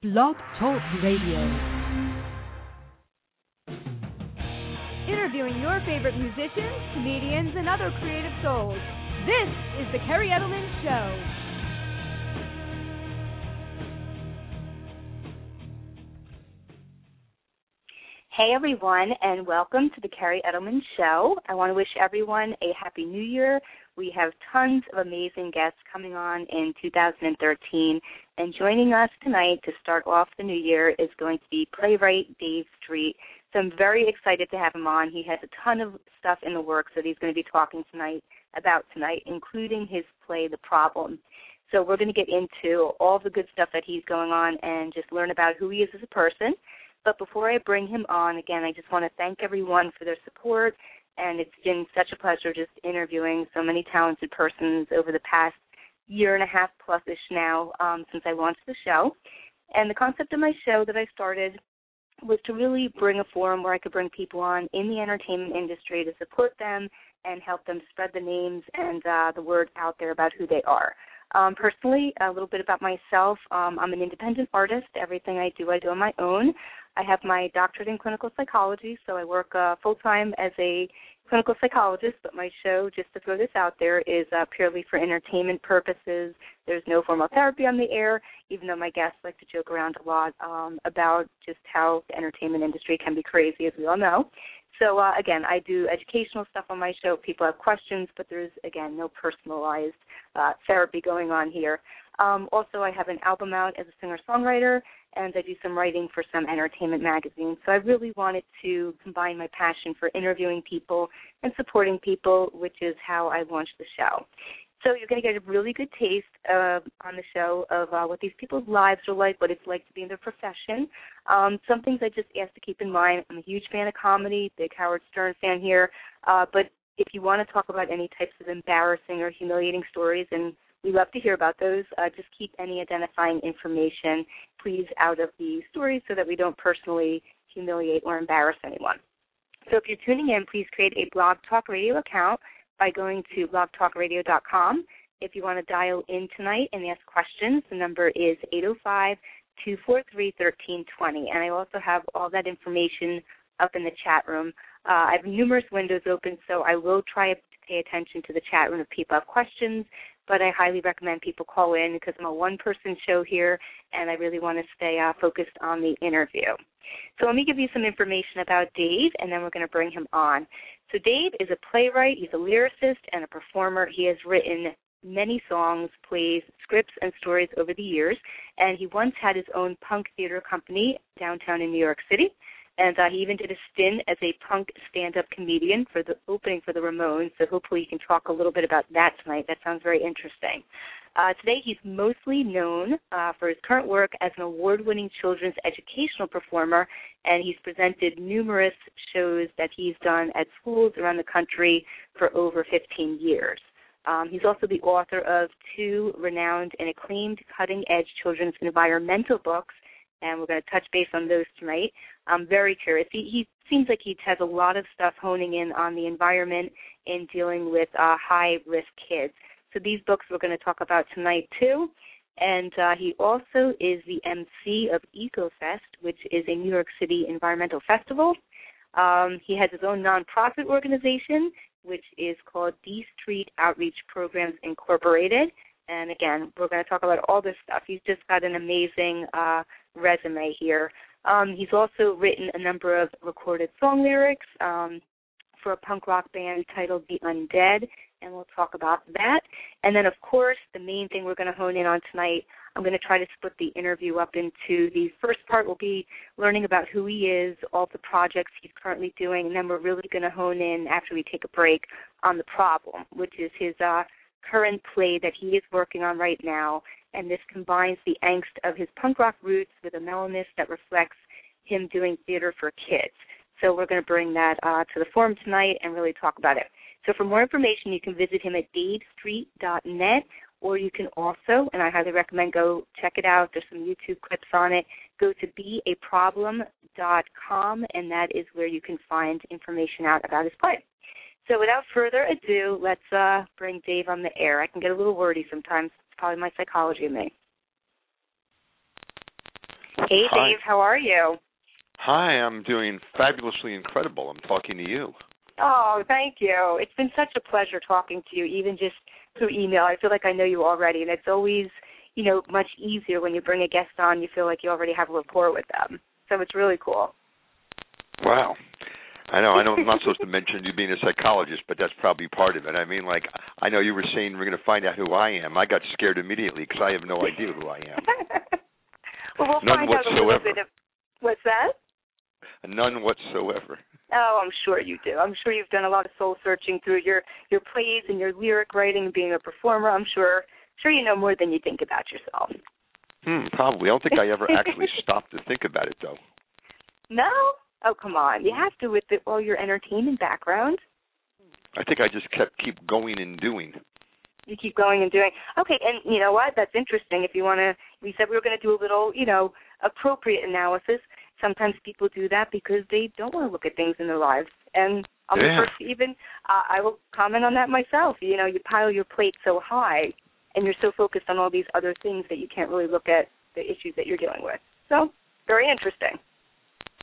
Blog Talk Radio. Interviewing your favorite musicians, comedians, and other creative souls. This is The Kerri Edelman Show. Hey everyone, and welcome to the Kerri Edelman Show. I want to wish everyone a happy new year. We have tons of amazing guests coming on in 2013, and joining us tonight to start off the new year is going to be playwright Dave Street. So I'm very excited to have him on. He has a ton of stuff in the works that he's going to be talking tonight about tonight, including his play The Problem. So we're going to get into all the good stuff that he's going on and just learn about who he is as a person. But before I bring him on, again, I just want to thank everyone for their support. And it's been such a pleasure just interviewing so many talented persons over the past year and a half plus ish now um, since I launched the show. And the concept of my show that I started was to really bring a forum where I could bring people on in the entertainment industry to support them and help them spread the names and uh, the word out there about who they are. Um, personally, a little bit about myself. Um, I'm an independent artist. Everything I do, I do on my own. I have my doctorate in clinical psychology, so I work uh, full time as a clinical psychologist, but my show, just to throw this out there, is uh, purely for entertainment purposes. There's no formal therapy on the air, even though my guests like to joke around a lot um, about just how the entertainment industry can be crazy, as we all know. So uh, again, I do educational stuff on my show. People have questions, but there's again no personalized uh, therapy going on here. Um, also, I have an album out as a singer-songwriter, and I do some writing for some entertainment magazines. So I really wanted to combine my passion for interviewing people and supporting people, which is how I launched the show. So you're going to get a really good taste uh, on the show of uh, what these people's lives are like, what it's like to be in their profession. Um, some things I just ask to keep in mind. I'm a huge fan of comedy, big Howard Stern fan here. Uh, but if you want to talk about any types of embarrassing or humiliating stories, and we love to hear about those, uh, just keep any identifying information, please, out of the stories so that we don't personally humiliate or embarrass anyone. So if you're tuning in, please create a Blog Talk Radio account by going to blogtalkradio.com. If you want to dial in tonight and ask questions, the number is 805 243 1320. And I also have all that information up in the chat room. Uh, I have numerous windows open, so I will try to pay attention to the chat room if people have questions. But I highly recommend people call in because I'm a one person show here and I really want to stay uh, focused on the interview. So let me give you some information about Dave and then we're going to bring him on. So Dave is a playwright, he's a lyricist and a performer. He has written many songs, plays, scripts, and stories over the years, and he once had his own punk theater company downtown in New York City. And uh, he even did a stint as a punk stand-up comedian for the opening for the Ramones. So hopefully you can talk a little bit about that tonight. That sounds very interesting. Uh, today he's mostly known uh, for his current work as an award-winning children's educational performer, and he's presented numerous shows that he's done at schools around the country for over 15 years. Um, he's also the author of two renowned and acclaimed cutting-edge children's environmental books, and we're going to touch base on those tonight. I'm very curious. He, he seems like he has a lot of stuff honing in on the environment and dealing with uh, high risk kids. So these books we're going to talk about tonight too. And uh, he also is the MC of EcoFest, which is a New York City environmental festival. Um, he has his own nonprofit organization, which is called D Street Outreach Programs Incorporated. And again, we're going to talk about all this stuff. He's just got an amazing uh, resume here. Um, he's also written a number of recorded song lyrics um, for a punk rock band titled The Undead, and we'll talk about that. And then, of course, the main thing we're going to hone in on tonight, I'm going to try to split the interview up into the first part will be learning about who he is, all the projects he's currently doing, and then we're really going to hone in after we take a break on the problem, which is his uh, current play that he is working on right now, and this combines the angst of his punk rock roots with a mellowness that reflects him doing theater for kids. So we're going to bring that uh, to the forum tonight and really talk about it. So for more information, you can visit him at davestreet.net, or you can also, and I highly recommend go check it out. There's some YouTube clips on it. Go to beaproblem.com, and that is where you can find information out about his play. So without further ado, let's uh, bring Dave on the air. I can get a little wordy sometimes. It's probably my psychology in me. Hey, Hi. Dave. How are you? Hi, I'm doing fabulously incredible. I'm talking to you. Oh, thank you. It's been such a pleasure talking to you, even just through email. I feel like I know you already, and it's always, you know, much easier when you bring a guest on. You feel like you already have a rapport with them. So it's really cool. Wow. I know. I know. I'm not supposed to mention you being a psychologist, but that's probably part of it. I mean, like, I know you were saying we're going to find out who I am. I got scared immediately because I have no idea who I am. well, we'll None find out a little whatsoever. bit of what's that? None whatsoever. Oh, I'm sure you do. I'm sure you've done a lot of soul searching through your your plays and your lyric writing and being a performer. I'm sure sure you know more than you think about yourself. Hmm, probably. I don't think I ever actually stopped to think about it, though. No? Oh, come on. You have to with it all your entertainment background. I think I just kept keep going and doing. You keep going and doing. Okay, and you know what? That's interesting. If you want to, we said we were going to do a little, you know, appropriate analysis. Sometimes people do that because they don't want to look at things in their lives. And I'm the Yeah. first to even, uh, I will comment on that myself. You know, you pile your plate so high and you're so focused on all these other things that you can't really look at the issues that you're dealing with. So, very interesting.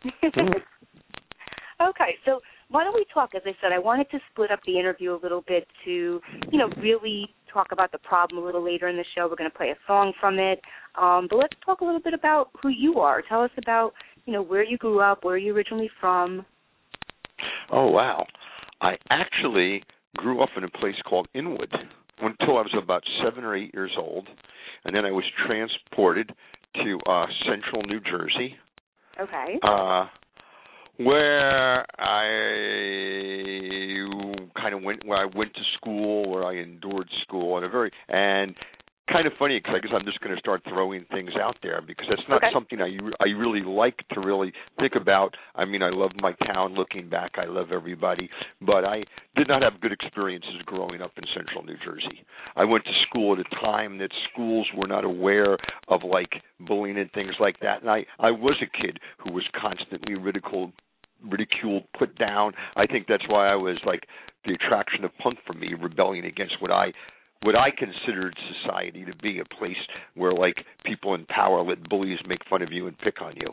okay, so why don't we talk? As I said, I wanted to split up the interview a little bit to, you know, really talk about the problem a little later in the show. We're going to play a song from it, um, but let's talk a little bit about who you are. Tell us about, you know, where you grew up, where you're originally from. Oh wow! I actually grew up in a place called Inwood until I was about seven or eight years old, and then I was transported to uh Central New Jersey, Okay. uh, where I kind of went where I went to school, where I endured school, and a very and kind of funny because I guess I'm just going to start throwing things out there because that's not Okay. something I I really like to really think about. I mean, I love my town. Looking back, I love everybody, but I did not have good experiences growing up in Central New Jersey. I went to school at a time that schools were not aware of like bullying and things like that, and I I was a kid who was constantly ridiculed ridiculed, put down. I think that's why I was like the attraction of punk for me, rebelling against what I what I considered society to be a place where like people in power let bullies make fun of you and pick on you.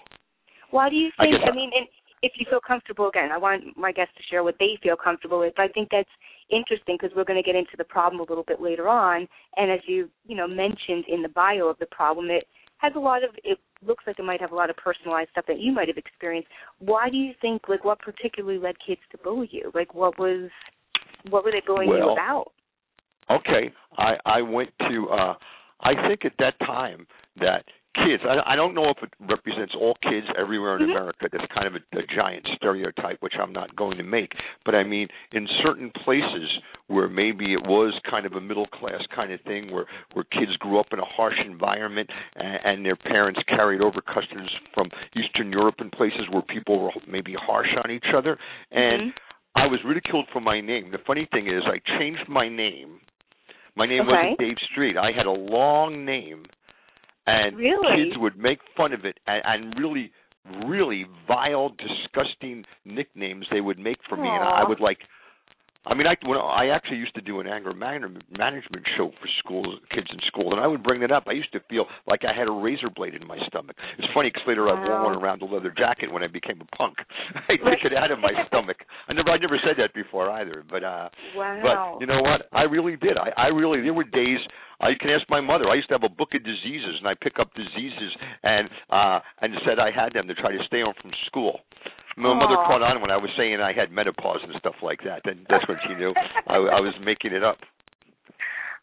Why do you think? I, I- mean, and if you feel comfortable, again, I want my guests to share what they feel comfortable with. I think that's interesting because we're going to get into the problem a little bit later on. And as you, you know, mentioned in the bio of the problem, it has a lot of. It looks like it might have a lot of personalized stuff that you might have experienced. Why do you think? Like, what particularly led kids to bully you? Like, what was, what were they bullying you about? Okay, I I went to uh I think at that time that kids I I don't know if it represents all kids everywhere in Mhm. America. That's kind of a, a giant stereotype which I'm not going to make. But I mean in certain places where maybe it was kind of a middle class kind of thing where where kids grew up in a harsh environment and, and their parents carried over customs from Eastern Europe and places where people were maybe harsh on each other and Mhm. I was ridiculed for my name. The funny thing is, I changed my name. My name Okay. wasn't Dave Street. I had a long name, and Really? kids would make fun of it and, and really, really vile, disgusting nicknames they would make for me, and I would like. I mean, I when I actually used to do an anger man- management show for schools, kids in school, and I would bring it up. I used to feel like I had a razor blade in my stomach. It's funny because later I wore one around the leather jacket when I became a punk. I took it out of my stomach. I never, I never said that before either. But, uh, Wow. but you know what? I really did. I, I really. There were days. I can ask my mother. I used to have a book of diseases, and I pick up diseases and uh and said I had them to try to stay home from school. My mother caught on when I was saying I had menopause and stuff like that. Then that's when she knew I, I was making it up.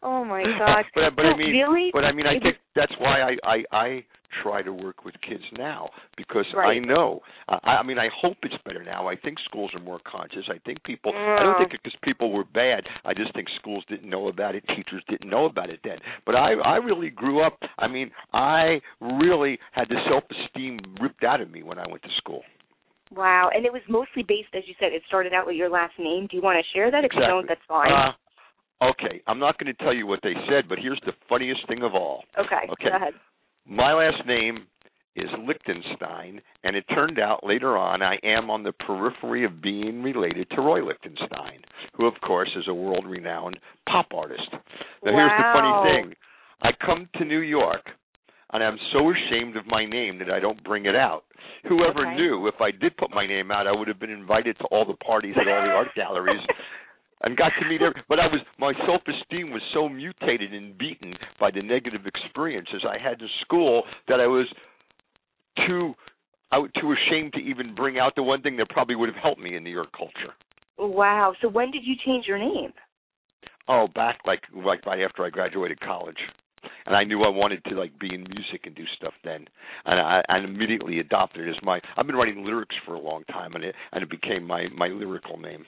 Oh my gosh. but but So I mean, really? but I mean, I think that's why I I I try to work with kids now because I know. I, I mean, I hope it's better now. I think schools are more conscious. I think people. I don't think because people were bad. I just think schools didn't know about it. Teachers didn't know about it then. But I I really grew up. I mean, I really had the self esteem ripped out of me when I went to school. Wow, and it was mostly based, as you said, it started out with your last name. Do you want to share that? If you don't, that's fine. Uh, okay, I'm not going to tell you what they said, but here's the funniest thing of all. okay, okay. go ahead. My last name is Lichtenstein, and it turned out later on I am on the periphery of being related to Roy Lichtenstein, who, of course, is a world renowned pop artist. Now, here's the funny thing I come to New York. And I'm so ashamed of my name that I don't bring it out. Whoever Okay. knew if I did put my name out, I would have been invited to all the parties at all the art galleries and got to meet every. But I was my self esteem was so mutated and beaten by the negative experiences I had in school that I was too I was too ashamed to even bring out the one thing that probably would have helped me in New York culture. Wow. So when did you change your name? Oh, back like like right after I graduated college, and I knew I wanted to like be in music and do stuff then, and I and immediately adopted it as my. I've been writing lyrics for a long time, and it and it became my my lyrical name.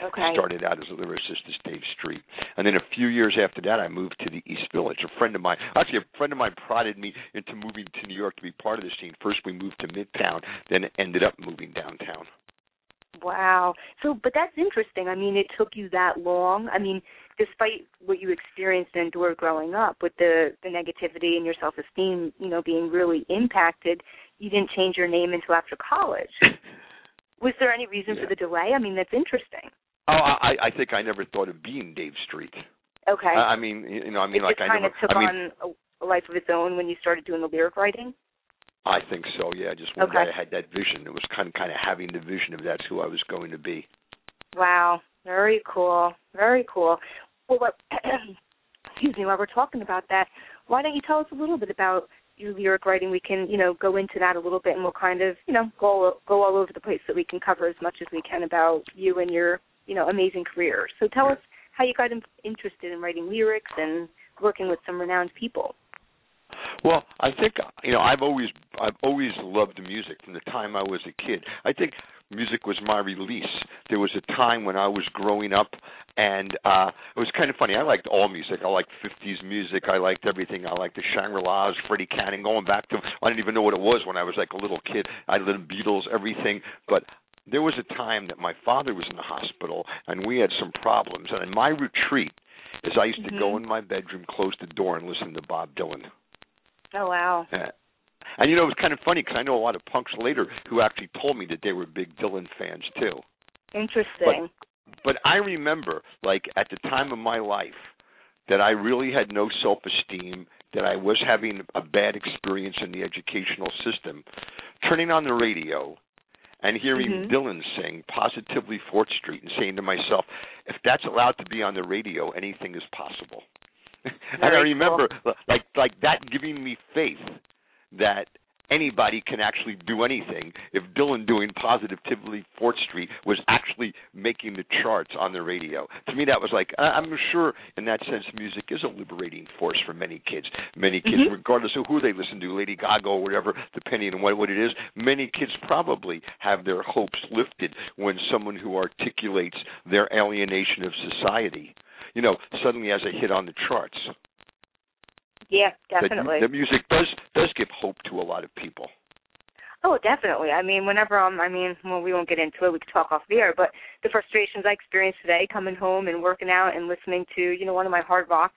Okay. Started out as a lyricist as Dave Street, and then a few years after that, I moved to the East Village. A friend of mine, actually a friend of mine, prodded me into moving to New York to be part of the scene. First, we moved to Midtown, then ended up moving downtown. Wow. So, but that's interesting. I mean, it took you that long. I mean, despite what you experienced and endured growing up with the the negativity and your self-esteem, you know, being really impacted, you didn't change your name until after college. Was there any reason Yeah. for the delay? I mean, that's interesting. Oh, I, I think I never thought of being Dave Street. Okay. I, I mean, you know, I mean, it like I kind never. of took I mean, on a life of its own when you started doing the lyric writing. I think so. Yeah, I just one Okay. day I had that vision. It was kind of kind of having the vision of that's who I was going to be. Wow, very cool, very cool. Well, what, excuse me, while we're talking about that, why don't you tell us a little bit about your lyric writing? We can, you know, go into that a little bit, and we'll kind of, you know, go go all over the place so we can cover as much as we can about you and your, you know, amazing career. So tell us how you got in, interested in writing lyrics and working with some renowned people. Well, I think you know I've always I've always loved music from the time I was a kid. I think music was my release. There was a time when I was growing up and uh it was kind of funny. I liked all music. I liked 50s music. I liked everything. I liked the Shangri-Las, Freddie Cannon, going back to I didn't even know what it was when I was like a little kid. I lived Beatles, everything, but there was a time that my father was in the hospital and we had some problems and in my retreat is I used to go Mhm. in my bedroom, close the door and listen to Bob Dylan. Oh wow. Yeah. And you know, it was kind of funny because I know a lot of punks later who actually told me that they were big Dylan fans too. Interesting. But I remember, like at the time of my life, that I really had no self-esteem, that I was having a bad experience in the educational system. Turning on the radio and hearing Mhm. Dylan sing "Positively Fourth Street" and saying to myself, "If that's allowed to be on the radio, anything is possible." And I remember, like, like that giving me faith that anybody can actually do anything if Dylan doing Positively Fourth Street was actually making the charts on the radio. To me, that was like I'm sure in that sense, music is a liberating force for many kids. Many kids, Mhm. regardless of who they listen to, Lady Gaga or whatever, depending on what what it is, many kids probably have their hopes lifted when someone who articulates their alienation of society, you know, suddenly as a hit on the charts yeah, definitely. the music does does give hope to a lot of people. Oh, definitely. I mean, whenever I'm, I mean, well, we won't get into it. We could talk off the air, but the frustrations I experienced today, coming home and working out and listening to, you know, one of my hard rock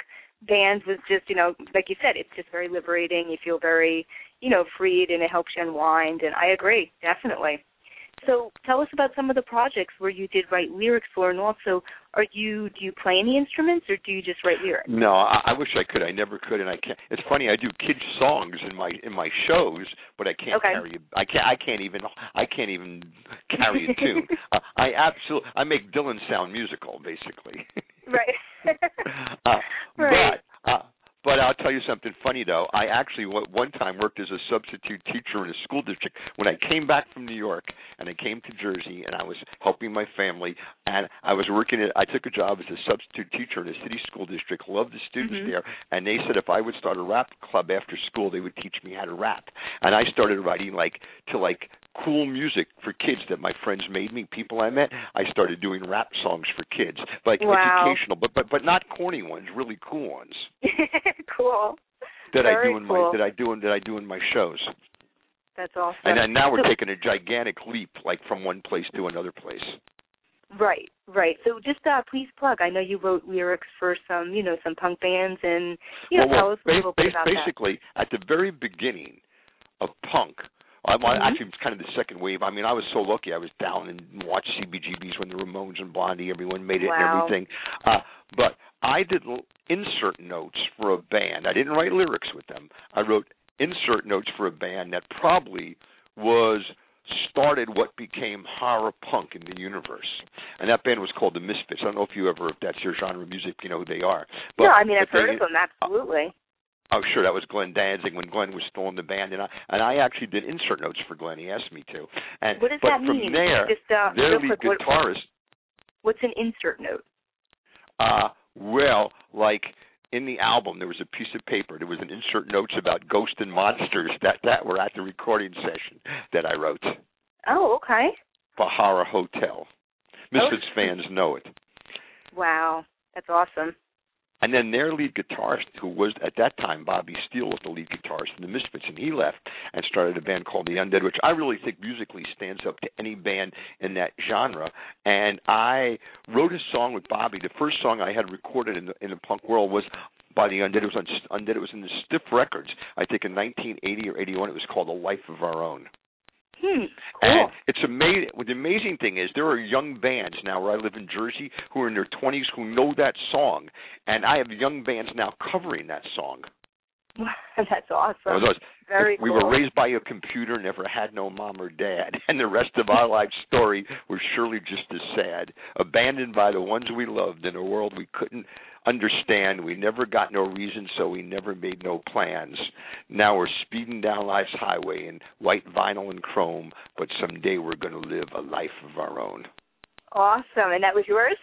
bands was just, you know, like you said, it's just very liberating. You feel very, you know, freed, and it helps you unwind. And I agree, definitely. So, tell us about some of the projects where you did write lyrics for, and also, are you do you play any instruments or do you just write lyrics? No, I, I wish I could. I never could, and I can't. It's funny. I do kids songs in my in my shows, but I can't Okay. carry. I can't. I can't even. I can't even carry a tune. uh, I absolutely. I make Dylan sound musical, basically. Right. uh, Right. But uh, but I'll tell you something funny though. I actually one time worked as a substitute teacher in a school district when I came back from New York and I came to Jersey and I was helping my family and I was working at I took a job as a substitute teacher in a city school district. Loved the students Mhm. there and they said if I would start a rap club after school they would teach me how to rap. And I started writing like to like cool music for kids that my friends made me, people I met. I started doing rap songs for kids, like Wow. educational, but but but not corny ones, really cool ones cool. that I do in cool. my that I do in that I do in my shows. That's awesome. And then now we're taking a gigantic leap, like from one place to another place. Right, right. So just uh please plug. I know you wrote lyrics for some, you know, some punk bands and you know, well, tell well, us a little bit about basically, at the very beginning of punk, I, well, Mhm. actually, kind of the second wave. I mean, I was so lucky. I was down and watched CBGBs when the Ramones and Blondie, everyone made it Wow. and everything. Uh, but I did insert notes for a band. I didn't write lyrics with them. I wrote insert notes for a band that probably was started what became horror punk in the universe. And that band was called the Misfits. I don't know if you ever, if that's your genre of music, you know who they are. But, no, I mean I've heard they- of them absolutely. Oh, sure, that was Glenn Danzig when Glenn was still in the band, and I and I actually did insert notes for Glenn. He asked me to. And what does but that from mean? there, Just uh, their lead quick, what- guitarist, what's an insert note? uh, well, like in the album, there was a piece of paper. There was an insert notes about ghosts and monsters that that were at the recording session that I wrote Oh, okay. Bahara Hotel. Misfits Oh. fans know it. Wow, that's awesome. And then their lead guitarist, who was at that time Bobby Steele, was the lead guitarist in the Misfits, and he left and started a band called the Undead, which I really think musically stands up to any band in that genre. And I wrote a song with Bobby. The first song I had recorded in the in the punk world was by the Undead. It was on Undead. It was in the Stiff Records. I think in 1980 or 81. It was called A Life of Our Own. Hmm. And it's amazing. Well, the amazing thing is there are young bands now where I live in Jersey who are in their 20s who know that song, and I have young bands now covering that song. that's awesome. It was us. Very we cool. were raised by a computer, never had no mom or dad, and the rest of our life story was surely just as sad. Abandoned by the ones we loved in a world we couldn't understand. We never got no reason, so we never made no plans. Now we're speeding down life's highway in white vinyl and chrome, but someday we're going to live a life of our own. Awesome. And that was yours?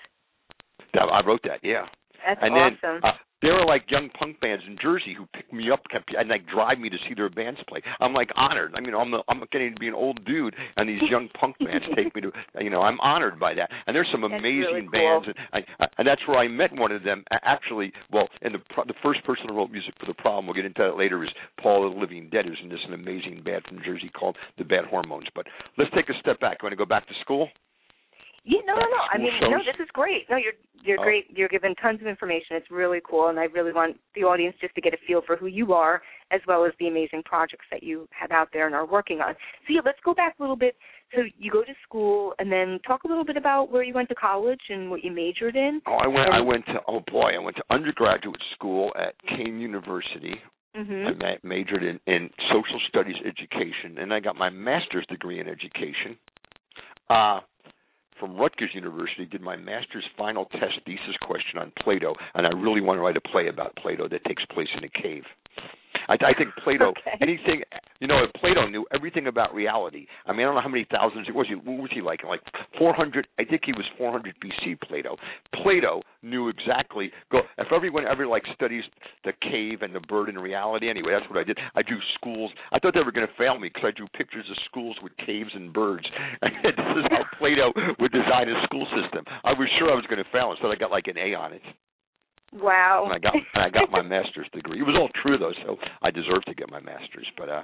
That, I wrote that, yeah. That's and awesome. then uh, there are like young punk bands in Jersey who pick me up kept, and like drive me to see their bands play. I'm like honored. I mean, I'm the, I'm getting to be an old dude, and these young punk bands take me to. You know, I'm honored by that. And there's some That's amazing really cool. bands, and I, I, and that's where I met one of them. Actually, well, and the the first person who wrote music for the problem, we'll get into that later, is Paul the Living Dead, who's in this an amazing band from Jersey called the Bad Hormones. But let's take a step back. You Want to go back to school? Yeah, no, no, no. I mean, no, this is great. No, you're you're Oh. great. You're giving tons of information. It's really cool, and I really want the audience just to get a feel for who you are, as well as the amazing projects that you have out there and are working on. So yeah, let's go back a little bit. So you go to school, and then talk a little bit about where you went to college and what you majored in. Oh, I went. I went to. Oh boy, I went to undergraduate school at Kean University. I Mm-hmm. ma- majored in, in social studies education, and I got my master's degree in education. Uh, from Rutgers University, did my master's final test thesis question on Plato, and I really want to write a play about Plato that takes place in a cave. I, I think Plato, Okay. anything, you know, Plato knew everything about reality. I mean, I don't know how many thousands. Was he? What was he like? Like 400? I think he was 400 BC. Plato. Plato knew exactly. Go if everyone ever like studies the cave and the bird in reality. Anyway, that's what I did. I drew schools. I thought they were going to fail me because I drew pictures of schools with caves and birds. And this is how Plato would design a school system. I was sure I was going to fail, instead I got like an A on it. Wow. And I got and I got my master's degree. It was all true though, so I deserved to get my master's. But uh,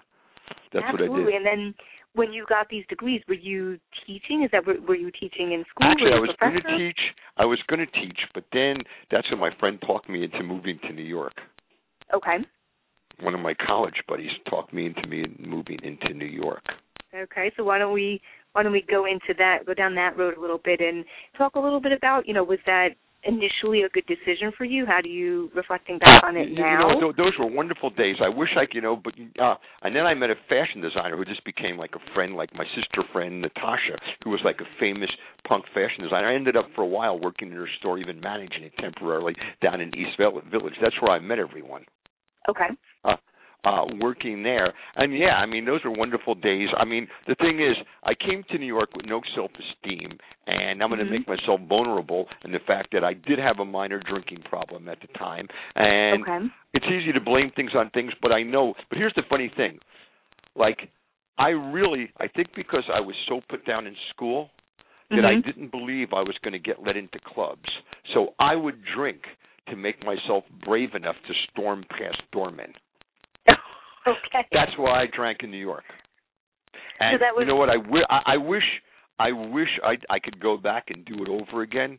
that's Absolutely. what I did. And then when you got these degrees, were you teaching? Is that were, were you teaching in school? Actually, I was going to teach. I was going to teach, but then that's when my friend talked me into moving to New York. Okay. One of my college buddies talked me into me moving into New York. Okay, so why don't we why don't we go into that, go down that road a little bit, and talk a little bit about, you know, was that initially a good decision for you? How do you reflecting back on it you, now? You know, th- those were wonderful days. I wish I, could, you know, but uh, and then I met a fashion designer who just became like a friend, like my sister friend Natasha, who was like a famous punk fashion designer. I ended up for a while working in her store, even managing it temporarily down in East Village. That's where I met everyone. okay. uh working there and yeah i mean those were wonderful days i mean the thing is i came to new york with no self esteem and i'm going to Mhm. make myself vulnerable in the fact that i did have a minor drinking problem at the time and okay. it's easy to blame things on things but i know but here's the funny thing like i really i think because i was so put down in school that i Mhm. didn't believe i was going to get let into clubs so i would drink to make myself brave enough to storm past doormen okay. that's why I drank in New York. And that was- you know what? I, wi- I, I wish I wish I I could go back and do it over again.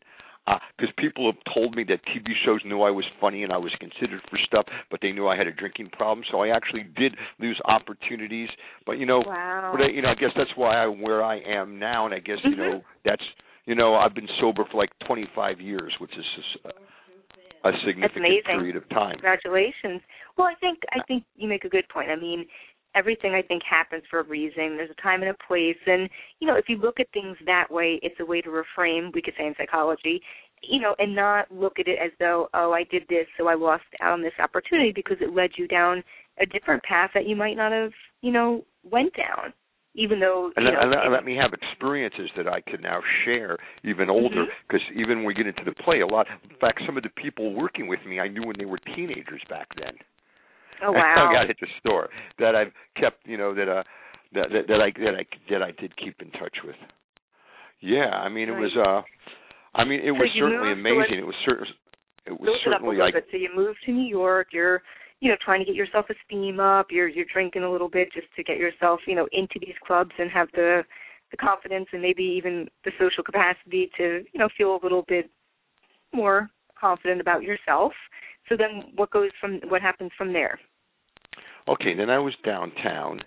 Because people have told me that TV shows knew I was funny and I was considered for stuff, but they knew I had a drinking problem. So I actually did lose opportunities. But you know, wow. but I, you know, I guess that's why I'm where I am now, and I guess you Mhm. know that's you know I've been sober for like 25 years, which is just, uh, a significant period of time. Congratulations. Well, I think I think you make a good point. I mean, everything I think happens for a reason. There's a time and a place, and you know, if you look at things that way, it's a way to reframe. We could say in psychology, you know, and not look at it as though, oh, I did this, so I lost out on this opportunity because it led you down a different path that you might not have, you know, went down even though and, know, and, and let me have experiences that I can now share even older because mm-hmm. even when we get into the play a lot in fact some of the people working with me I knew when they were teenagers back then. Oh wow I got at the store that I've kept you know that uh that that, that I that I that I did keep in touch with. Yeah I mean right. it was uh I mean it so was certainly amazing. It was certainly it was certainly like so you moved to New York you're you know trying to get your self esteem up you're you're drinking a little bit just to get yourself you know into these clubs and have the the confidence and maybe even the social capacity to you know feel a little bit more confident about yourself. So then what goes from what happens from there? Okay then i was downtown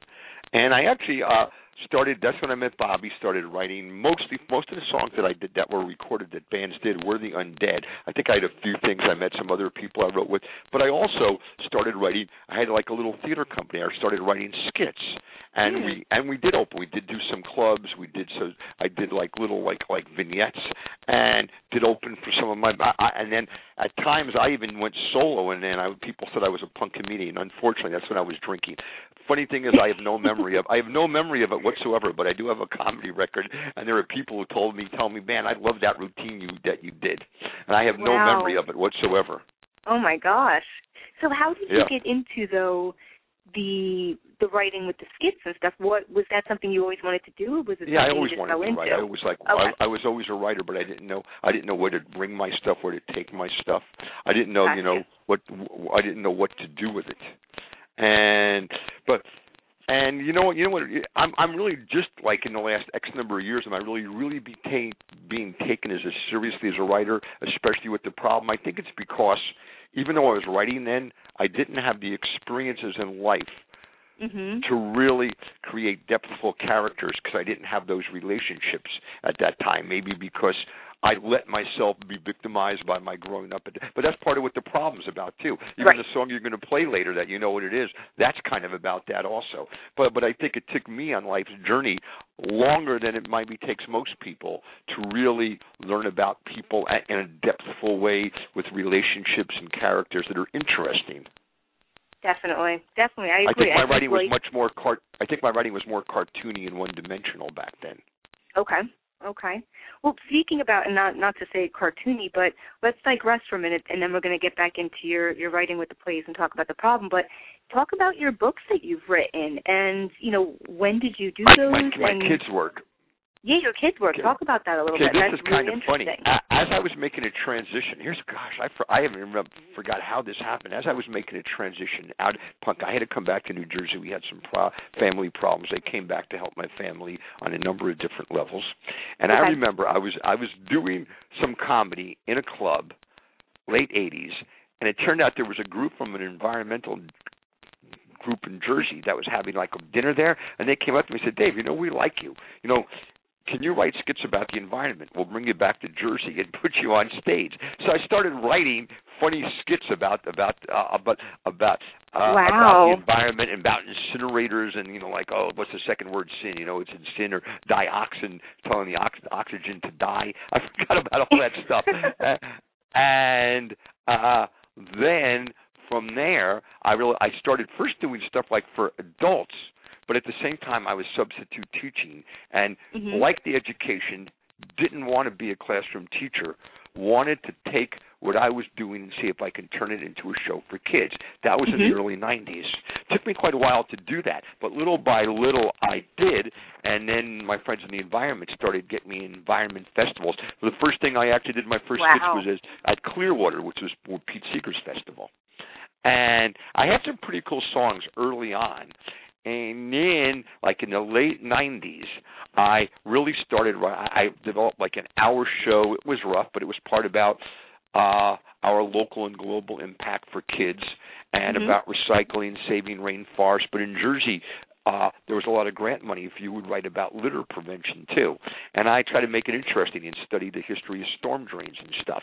and i actually uh started that's when I met Bobby, started writing mostly most of the songs that I did that were recorded that bands did were the undead. I think I had a few things I met some other people I wrote with, but I also started writing I had like a little theater company. I started writing skits. And mm. we and we did open we did do some clubs, we did so I did like little like like vignettes and did open for some of my I, and then at times I even went solo and then I people said I was a punk comedian. Unfortunately that's when I was drinking. Funny thing is I have no memory of I have no memory of it whatsoever, but I do have a comedy record, and there are people who told me, tell me, man, I love that routine you that you did, and I have wow. no memory of it whatsoever. Oh my gosh! So how did yeah. you get into though the the writing with the skits and stuff? What was that something you always wanted to do? Or was it yeah, I always wanted to into? write. I was like okay. I, I was always a writer, but I didn't know I didn't know where to bring my stuff, where to take my stuff. I didn't know gotcha. you know what I didn't know what to do with it. And but and you know what? You know what? I'm I'm really just like in the last X number of years, am I really really be ta- being taken as, as seriously as a writer, especially with the problem? I think it's because even though I was writing then, I didn't have the experiences in life mm-hmm. to really create depthful characters because I didn't have those relationships at that time. Maybe because I let myself be victimized by my growing up. But that's part of what the problem's about too. Even right. the song you're going to play later, that you know what it is, that's kind of about that also. But but I think it took me on life's journey longer than it maybe takes most people to really learn about people in a depthful way with relationships and characters that are interesting. Definitely, definitely, I agree. I think my I writing was much more cart. I think my writing was more cartoony and one dimensional back then. Okay. Okay. Well, speaking about and not not to say cartoony, but let's digress for a minute, and then we're going to get back into your your writing with the plays and talk about the problem. But talk about your books that you've written, and you know when did you do those? My, my and... kids' work. Yeah, your kids' work. Okay. Talk about that a little okay, bit. This That's is kind of funny. As I was making a transition, here's gosh, I for, I haven't even forgot how this happened. As I was making a transition out punk, I had to come back to New Jersey. We had some pro- family problems. I came back to help my family on a number of different levels. And okay. I remember I was I was doing some comedy in a club, late '80s, and it turned out there was a group from an environmental group in Jersey that was having like a dinner there, and they came up to me and said, "Dave, you know we like you. You know, can you write skits about the environment? We'll bring you back to Jersey and put you on stage." So I started writing funny skits about about uh, about about uh, wow. about the environment and about incinerators and you know like oh what's the second word sin you know it's in sin or dioxin telling the ox- oxygen to die I forgot about all that stuff uh, and uh then from there I really I started first doing stuff like for adults but at the same time I was substitute teaching and mm-hmm. like the education didn't want to be a classroom teacher wanted to take what I was doing and see if I can turn it into a show for kids. That was mm-hmm. in the early 90s. Took me quite a while to do that, but little by little I did, and then my friends in the environment started getting me environment festivals. The first thing I actually did, my first wow. was at Clearwater, which was Pete Seeger's festival. And I had some pretty cool songs early on. And then, like in the late '90s, I really started. I developed like an hour show. It was rough, but it was part about uh, our local and global impact for kids, and mm-hmm. about recycling, saving rainforests. But in Jersey, uh, there was a lot of grant money if you would write about litter prevention too. And I try to make it interesting and study the history of storm drains and stuff.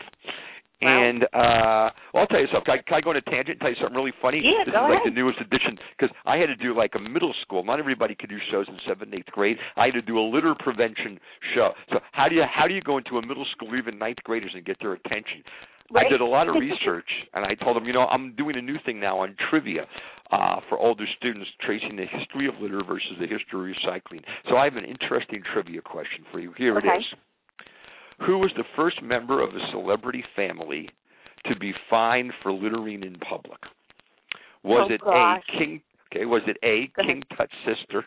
Wow. And uh well, I'll tell you something. Can I, can I go on a tangent and tell you something really funny? Yeah, this go is like the newest edition because I had to do like a middle school. Not everybody could do shows in seventh, eighth grade. I had to do a litter prevention show. So how do you how do you go into a middle school, or even ninth graders, and get their attention? Right. I did a lot of research, and I told them, you know, I'm doing a new thing now on trivia uh, for older students, tracing the history of litter versus the history of recycling. So I have an interesting trivia question for you. Here Okay. it is. Who was the first member of a celebrity family to be fined for littering in public? Was Oh, it gosh. A. King? Okay, was it A. Go ahead. King Tut's sister?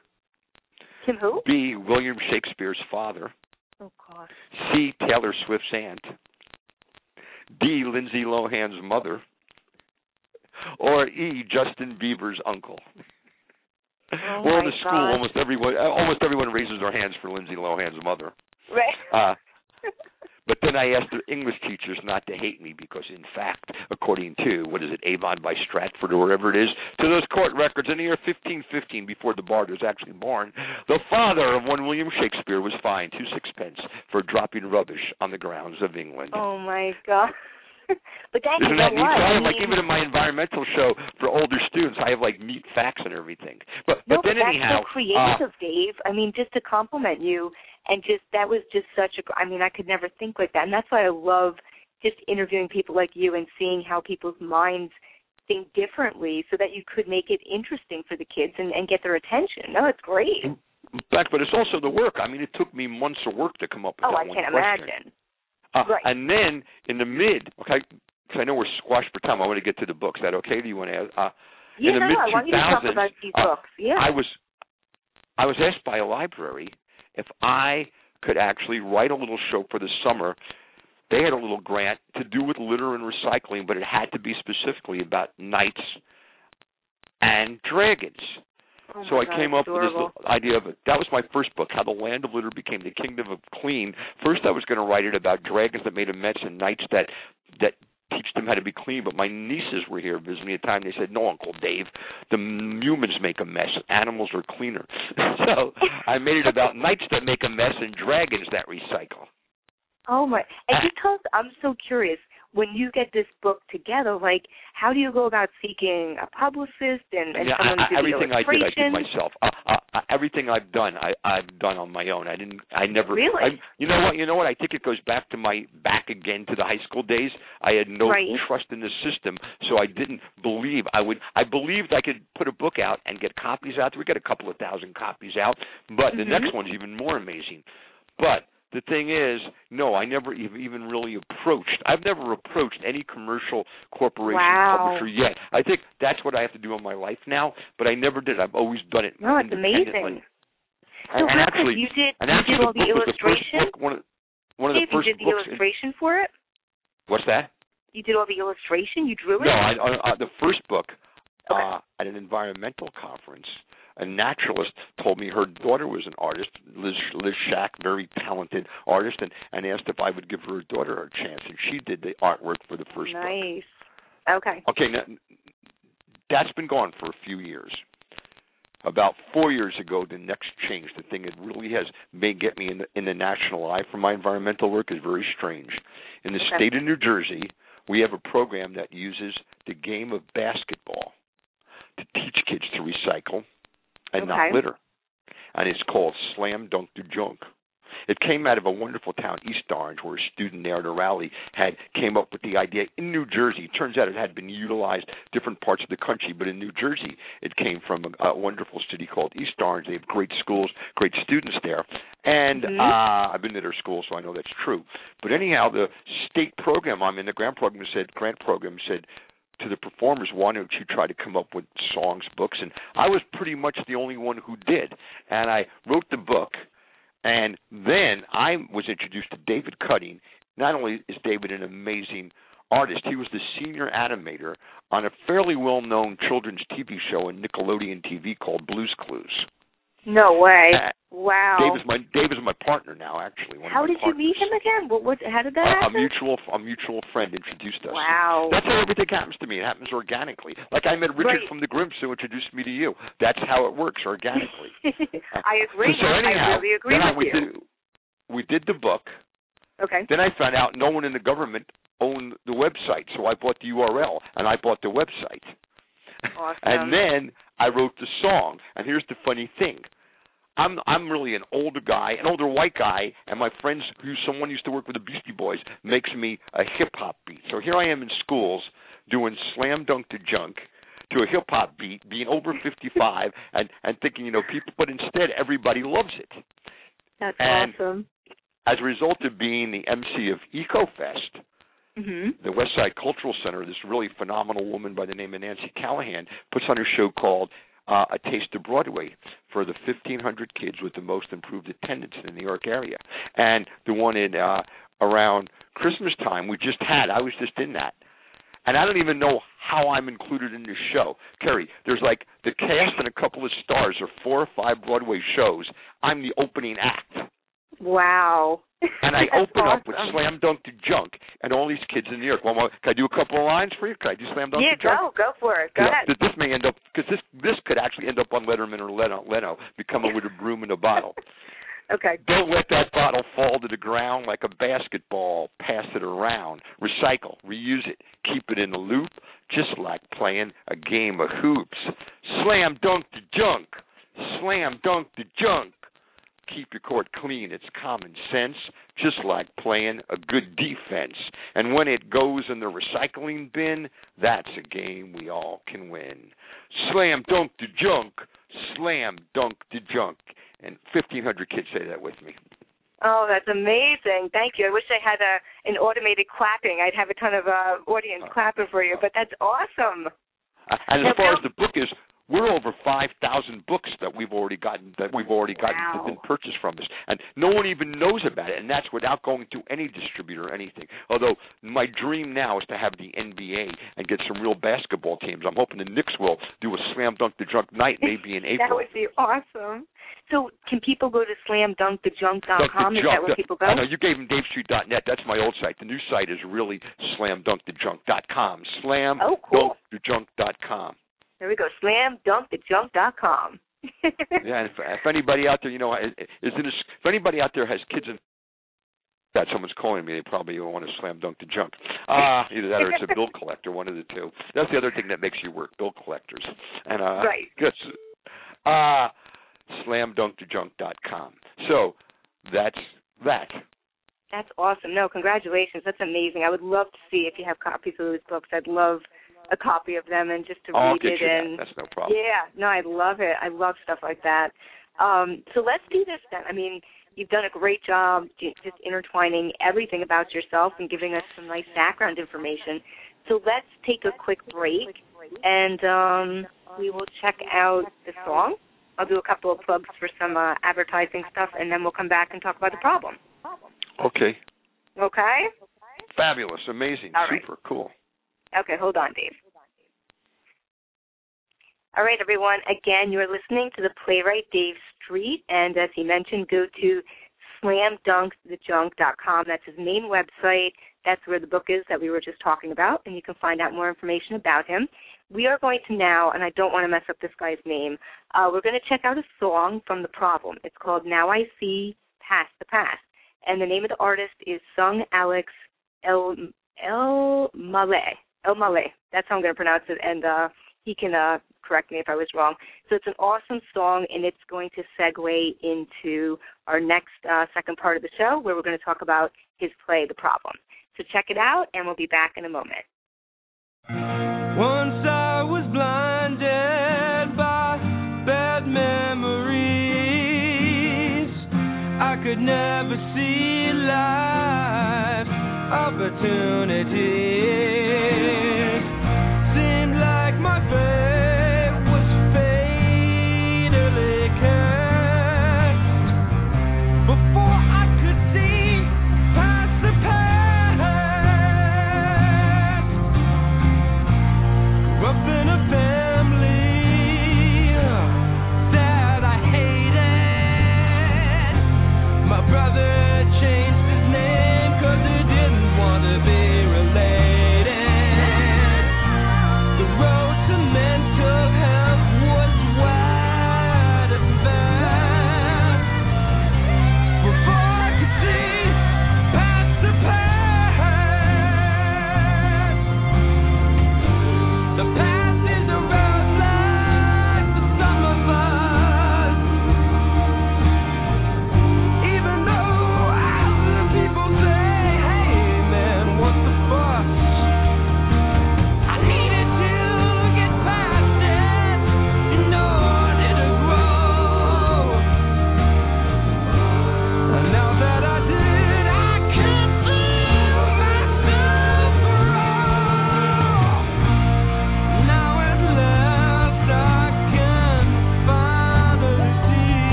Tim who? B. William Shakespeare's father? Oh gosh. C. Taylor Swift's aunt? D. Lindsay Lohan's mother? Or E. Justin Bieber's uncle? Oh well, in the school, gosh. almost everyone almost everyone raises their hands for Lindsay Lohan's mother. Right. Uh, but then I asked the English teachers not to hate me because, in fact, according to what is it, Avon by Stratford or wherever it is, to those court records in the year 1515, before the bard was actually born, the father of one William Shakespeare was fined two sixpence for dropping rubbish on the grounds of England. Oh my god. But that you Isn't that neat? So I I have, like even in my environmental show for older students, I have like neat facts and everything. But no, but then that's anyhow, so creative, Dave. I mean, just to compliment you, and just that was just such a. I mean, I could never think like that, and that's why I love just interviewing people like you and seeing how people's minds think differently, so that you could make it interesting for the kids and, and get their attention. No, it's great. In fact, but it's also the work. I mean, it took me months of work to come up with Oh, that I one can't question. imagine. Uh, Right. And then in the mid, okay, because I know we're squashed for time. I want to get to the books. Is that okay? Do you want to? ask? Uh, Yeah, in the no, mid I want you to talk about these uh, books. Yeah. I was I was asked by a library if I could actually write a little show for the summer. They had a little grant to do with litter and recycling, but it had to be specifically about knights and dragons. Oh So I God, came up with this little idea of it. That was my first book, How the Land of Litter Became the Kingdom of Clean. First, I was going to write it about dragons that made a mess and knights that that teach them how to be clean. But my nieces were here visiting at the time. They said, "No, Uncle Dave, the humans make a mess. Animals are cleaner." so I made it about knights that make a mess and dragons that recycle. Oh my! And Uh, because I'm so curious, when you get this book together, like, how do you go about seeking a publicist and, and yeah, someone I, to everything I did, I did myself. Uh, uh, uh, everything I've done, I, I've done on my own. I didn't. I never. Really? I, you know what? You know what? I think it goes back to my back again to the high school days. I had no Right. trust in the system, so I didn't believe I would. I believed I could put a book out and get copies out. We got a couple of thousand copies out, but the Mhm. next one's even more amazing. But the thing is, no, I never even really approached. I've never approached any commercial corporation Wow. publisher yet. I think that's what I have to do in my life now, but I never did. I've always done it. No, it's amazing. And, So and actually, you did and you actually, did the all the the illustration. book. One of one of Dave, the first you did the books. in- illustration for it. what's that? You did all the illustration. You drew it. No, I, I, uh, the first book Okay. uh, at an environmental conference. A naturalist told me her daughter was an artist, Liz, Liz Shack, very talented artist, and, and asked if I would give her daughter a chance, and she did the artwork for the first book. nice. Okay. Okay, now, that's been gone for a few years. About four years ago, the next change, the thing that really has may get me in the, in the national eye for my environmental work is very strange. In the Okay. state of New Jersey, we have a program that uses the game of basketball to teach kids to recycle and not litter, and it's called Slam Dunk to Junk. It came out of a wonderful town, East Orange, where a student there at a rally had came up with the idea in New Jersey. It turns out it had been utilized different parts of the country, but in New Jersey, it came from a, a wonderful city called East Orange. They have great schools, great students there, and Mhm. uh, I've been to their school, so I know that's true. But anyhow, the state program I'm in, the grant program said, grant program said to the performers, why don't you try to come up with songs, books? And I was pretty much the only one who did. And I wrote the book, and then I was introduced to David Cutting. Not only is David an amazing artist, he was the senior animator on a fairly well known children's TV show on Nickelodeon TV called Blues Clues. No way. Uh, wow. Dave is my Dave is my partner now, actually. How did you meet him again? What, what? How did that A, a happen? mutual a mutual friend introduced us. Wow. That's how everything happens to me. It happens organically. Like I met Richard Right. from the Grimps who introduced me to you. That's how it works organically. I agree. So, so anyhow, I really agree with we you. did we did the book. okay. Then I found out no one in the government owned the website, so I bought the URL and I bought the website. Awesome. and then I wrote the song. And here's the funny thing. I'm I'm really an older guy, an older white guy, and my friends who someone used to work with the Beastie Boys makes me a hip hop beat. So here I am in schools doing slam dunk to junk to a hip hop beat, being over 55, and and thinking you know people, but instead everybody loves it. That's and awesome. As a result of being the MC of EcoFest, hmm the West Side Cultural Center, this really phenomenal woman by the name of Nancy Callahan puts on a show called uh, A Taste of Broadway for the 1,500 kids with the most improved attendance in the New York area. And the one in uh, around Christmas time we just had, I was just in that. And I don't even know how I'm included in this show. Kerri, there's like the cast and a couple of stars or four or five Broadway shows. I'm the opening act. Wow. And I open up with. Slam Dunk to Junk and all these kids in New York. Well, can I do a couple of lines for you? Can I do Slam Dunk Yeah, to Junk? go, go for it. Go Yeah, ahead. This may end up because this this could actually end up on Letterman or Leno. Leno becoming with a broom and a bottle. Okay. Don't let that bottle fall to the ground like a basketball. Pass it around. Recycle. Reuse it. Keep it in the loop, just like playing a game of hoops. Slam dunk the junk. Slam dunk the junk. Keep your court clean. It's common sense, just like playing a good defense. And when it goes in the recycling bin, that's a game we all can win. Slam dunk the junk. Slam dunk the junk. And 1,500 kids say that with me. Oh, that's amazing. Thank you. I wish I had a an automated clapping. I'd have a ton of uh, audience clapping for you, but that's awesome. Uh, and as far as the book is, we're over 5,000 books that we've already gotten that we've already gotten Wow. been purchased from us, and no one even knows about it. And that's without going to any distributor or anything. Although my dream now is to have the NBA and get some real basketball teams. I'm hoping the Knicks will do a slam dunk the drunk night maybe in April. That would be awesome. So, can people go to Dunk the slamdunkthejunk.com? Is that where people go? I know you gave them DaveStreet.net. That's my old site. The new site is really slamdunkthejunk.com. Slam Oh, cool. dunkthejunk.com. There we go. Slamdunkthejunk.com. Yeah, and if, if anybody out there, you know, is is in a, if anybody out there has kids in that someone's calling me, they probably want to slam dunk the junk. Uh either that or it's a bill collector, one of the two. That's the other thing that makes you work, bill collectors. And uh Right. Yes. Uh slamdunkthejunk.com. So that's that. That's awesome. No, congratulations. That's amazing. I would love to see if you have copies of those books. I'd love a copy of them and just to I'll read it and that. That's no problem. Yeah, no, I love it. I love stuff like that. Um, so let's do this then. I mean, you've done a great job just intertwining everything about yourself and giving us some nice background information. So let's take a quick break and um, we will check out the song. I'll do a couple of plugs for some uh, advertising stuff, and then we'll come back and talk about the problem. Okay. Okay? Fabulous, amazing, All right. super cool. Okay, hold on, Dave. All right, everyone. Again, you're listening to the playwright Dave Street, and as he mentioned, go to slamdunkthejunk.com. That's his main website. That's where the book is that we were just talking about, and you can find out more information about him. We are going to now, and I don't want to mess up this guy's name. Uh, we're going to check out a song from The Problem. It's called "Now I See Past the Past," and the name of the artist is Sung Alex El El Malay. El Malay. That's how I'm going to pronounce it, and uh, he can uh, correct me if I was wrong. So it's an awesome song, and it's going to segue into our next uh, second part of the show, where we're going to talk about his play, The Problem. So check it out, and we'll be back in a moment. Once I was blinded by bad memories. I could never see life opportunities.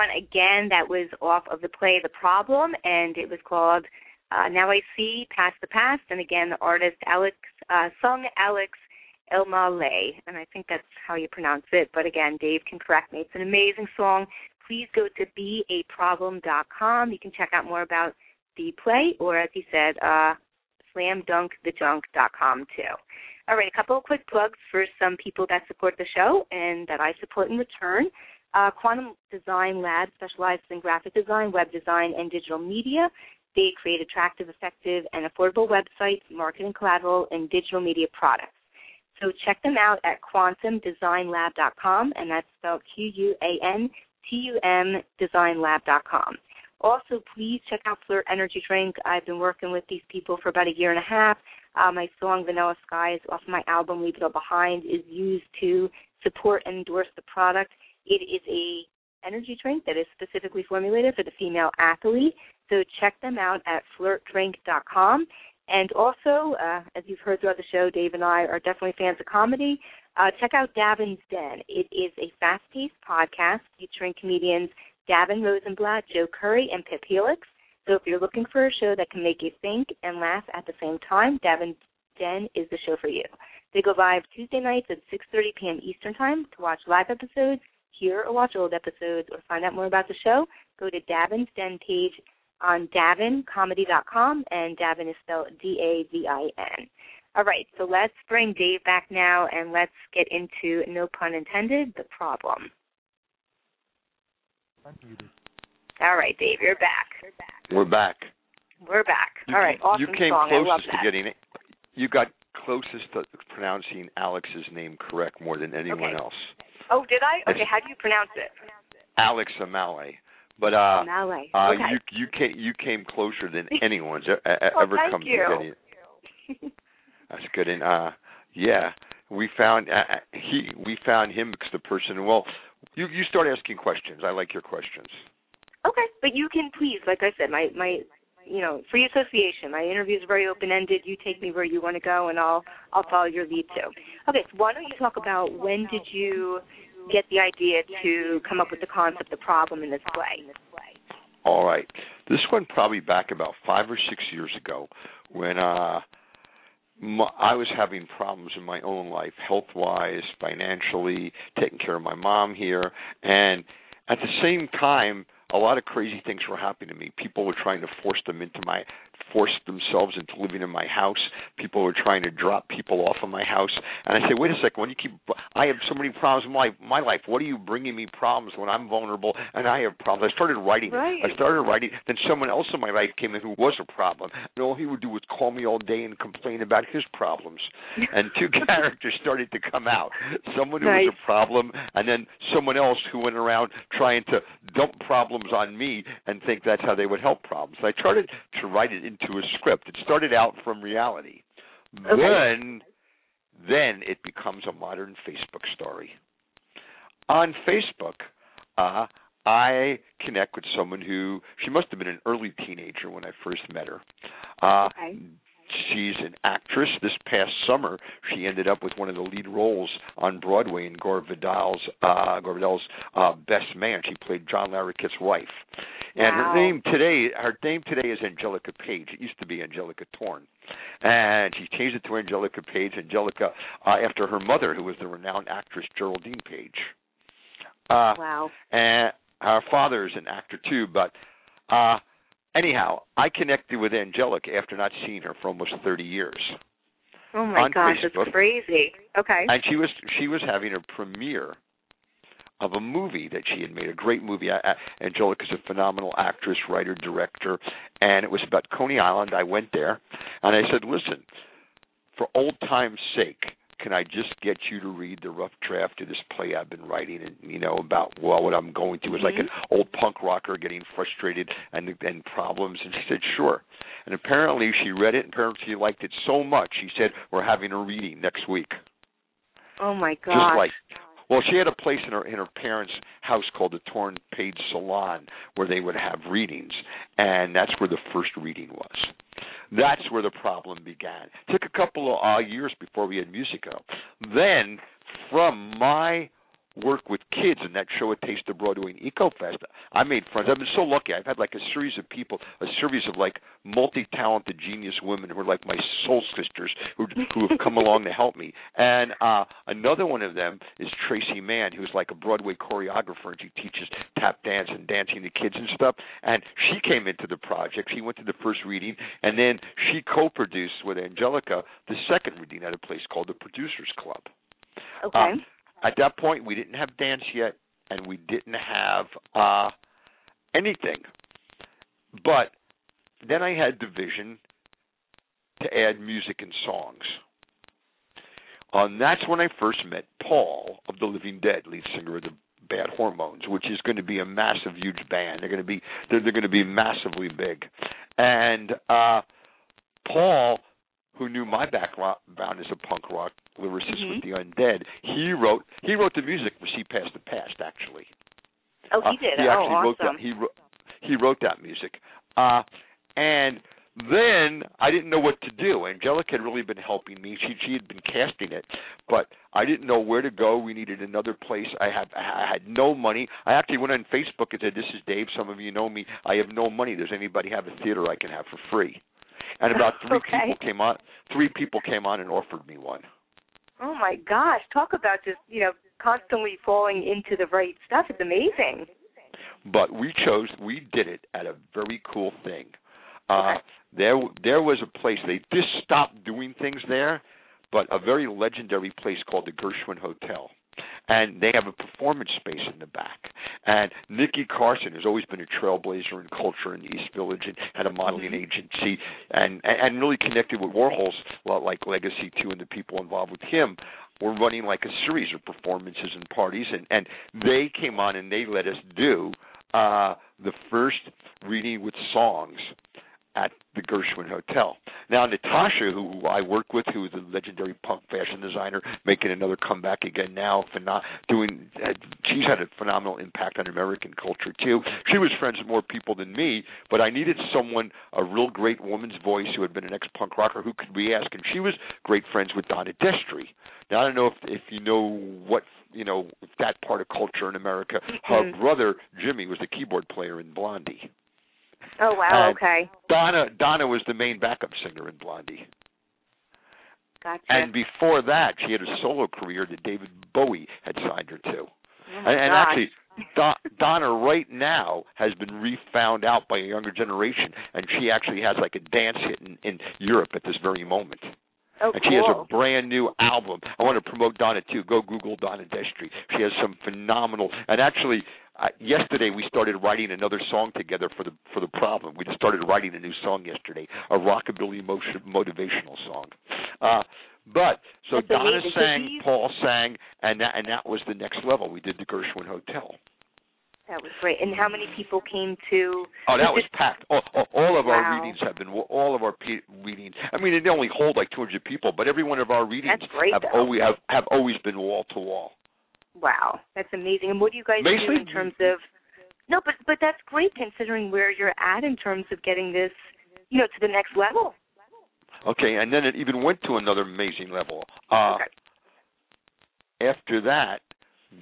Everyone. Again, that was off of the play The Problem, and it was called uh, Now I See, Past the Past. And again, the artist Alex uh, sung Alex Elmaleh, and I think that's how you pronounce it. But again, Dave can correct me. It's an amazing song. Please go to beaproblem.com. You can check out more about the play, or as he said, uh, slamdunkthejunk.com too. All right, a couple of quick plugs for some people that support the show and that I support in return. Uh, Quantum Design Lab specializes in graphic design, web design, and digital media. They create attractive, effective, and affordable websites, marketing collateral, and digital media products. So check them out at quantumdesignlab.com, and that's spelled Q-U-A-N-T-U-M designlab.com. Also, please check out Flirt Energy Drink. I've been working with these people for about a year and a half. Uh, my song Vanilla Skies off my album Leave It All Behind is used to support and endorse the product. It is a energy drink that is specifically formulated for the female athlete. So check them out at flirtdrink.com. And also, uh, as you've heard throughout the show, Dave and I are definitely fans of comedy. Uh, check out Davin's Den. It is a fast-paced podcast featuring comedians Davin Rosenblatt, Joe Curry, and Pip Helix. So if you're looking for a show that can make you think and laugh at the same time, Davin's Den is the show for you. They go live Tuesday nights at 6:30 p.m. Eastern Time to watch live episodes, hear or watch old episodes, or find out more about the show. Go to Davin's Den page on davincomedy.com, and Davin is spelled D-A-V-I-N. All right, so let's bring Dave back now, and let's get into, no pun intended, the problem. All right, Dave, you're back. We're back. We're back. All right, awesome You came song. I love closest to getting it. You got closest to pronouncing Alex's name correct more than anyone Okay. else. Oh, did I? Okay, how do you pronounce it? Alex Amale. But uh, Malay. uh okay. you you came you came closer than anyone's ever thank come you. to getting it. That's good. And uh, yeah, we found uh, uh, he we found him because the person. Well, you you start asking questions. I like your questions. Okay, but you can please, like I said, my my, you know, free association. My interview is very open ended. You take me where you want to go, and I'll I'll follow your lead too. Okay, so why don't you talk about when did you get the idea to come up with the concept, the problem in this way? All right. This one probably back about five or six years ago when uh my, I was having problems in my own life, health wise, financially, taking care of my mom here, and at the same time, a lot of crazy things were happening to me. People were trying to force them into my force themselves into living in my house. People were trying to drop people off of my house, and I say, wait a second. When you keep, I have so many problems in my my life. What are you bringing me problems when I'm vulnerable and I have problems? I started writing. Right. I started writing. Then someone else in my life came in who was a problem, and all he would do was call me all day and complain about his problems. And two characters started to come out. Someone who was a problem, and then someone else who went around trying to dump problems on me and think that's how they would help problems. I started to write it into a script. It started out from reality. Okay. Then then it becomes a modern Facebook story. On Facebook, uh, I connect with someone who she must have been an early teenager when I first met her. Uh, Okay. She's an actress. This past summer, she ended up with one of the lead roles on Broadway in Gore Vidal's uh, Gore Vidal's uh, Best Man. She played John Larroquette's wife, and Wow. her name today her name today is Angelica Page. It used to be Angelica Torn, and she changed it to Angelica Page. Angelica uh, after her mother, who was the renowned actress Geraldine Page. Uh, Wow. and her father is an actor too. But uh, anyhow, I connected with Angelica after not seeing her for almost thirty years, Oh my gosh, Facebook. that's crazy. Okay. and she was she was having a premiere of a movie that she had made, a great movie. I, I, Angelica's a phenomenal actress, writer, director, and it was about Coney Island. I went there, and I said, "Listen, for old time's sake." Can I just get you to read the rough draft of this play I've been writing, and you know about well what I'm going through? It's like an mm-hmm. old punk rocker getting frustrated and and problems. And she said, "Sure." And apparently she read it, and apparently she liked it so much. She said, "We're having a reading next week." oh my god! Just like well, she had a place in her in her parents' house called the Torn Page Salon where they would have readings, and that's where the first reading was. That's where the problem began. It took a couple of uh, years before we had music. Then, from my work with kids in that show, A Taste of Broadway and EcoFest. I made friends. I've been so lucky. I've had like a series of people, a series of like multi-talented genius women who are like my soul sisters who who have come along to help me. And uh another one of them is Tracy Mann, who's like a Broadway choreographer and she teaches tap dance and dancing to kids and stuff. And she came into the project. She went to the first reading, and then she co-produced with Angelica the second reading at a place called the Producers Club. Okay. Uh, at that point, we didn't have dance yet, and we didn't have uh, anything. But then I had the vision to add music and songs. Uh, and that's when I first met Paul of the Living Dead, lead singer of the Bad Hormones, which is going to be a massive, huge band. They're going to be they're, they're going to be massively big. And uh, Paul, who knew my background as a punk rock lyricist Mhm. with the Undead, he wrote he wrote the music for See Past the Past. Actually, oh, Uh, he did. He oh, actually wrote awesome. that. He wrote he wrote that music. Uh, and then I didn't know what to do. Angelica had really been helping me. She she had been casting it, but I didn't know where to go. We needed another place. I have I had no money. I actually went on Facebook and said, "This is Dave. Some of you know me. I have no money. Does anybody have a theater I can have for free?" And about three Okay. people came on. Three people came on and offered me one. Oh my gosh! Talk about just you know constantly falling into the right stuff. It's amazing. but we chose we did it at a very cool thing uh there there was a place they just stopped doing things there but a very legendary place called the gershwin hotel and they have a performance space in the back. And nikki carson has always been a trailblazer in culture in the east village and had a modeling agency and and really connected with warhol's like legacy too and the people involved with him were running like a series of performances and parties. And and they came on and they let us do uh the first reading with songs at the Gershwin Hotel. Now Natasha, who I work with, who is a legendary punk fashion designer, making another comeback again now, pheno- doing uh, she's had a phenomenal impact on American culture too. She was friends with more people than me, but I needed someone, a real great woman's voice who had been an ex-punk rocker who could we ask, and she was great friends with Donna Destri. Now I don't know if if you know what you know that part of culture in America. Her Mhm. brother Jimmy was the keyboard player in Blondie. Oh wow. And- okay. Donna Donna was the main backup singer in Blondie. Gotcha. And before that, she had a solo career that David Bowie had signed her to. oh And, and actually, Do- Donna right now has been refound out by a younger generation, and she actually has like a dance hit in, in Europe at this very moment. oh, and cool. she has a brand new album. I want to promote Donna too. Go Google Donna Destri. She has some phenomenal. And actually, uh, yesterday we started writing another song together for the for the problem. We just started writing a new song yesterday, a rockabilly emotion, motivational song. Uh, but so That's Donna amazing. Sang, Paul sang, and that and that was the next level. We did the Gershwin Hotel. That was great. And how many people came to? Oh, that was packed. All, all, all of our readings have been all of our pe- readings. I mean, they only hold like 200 people, but every one of our readings great, have though. always have, have always been wall to wall. Wow, that's amazing. And what do you guys do in terms of? No, but but that's great considering where you're at in terms of getting this, you know, to the next level. Okay, and then it even went to another amazing level. Uh, Okay. After that,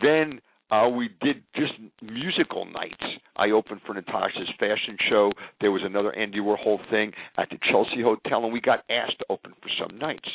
then uh, we did just musical nights. I opened for Natasha's fashion show. There was another Andy Warhol thing at the Chelsea Hotel, and we got asked to open for some nights.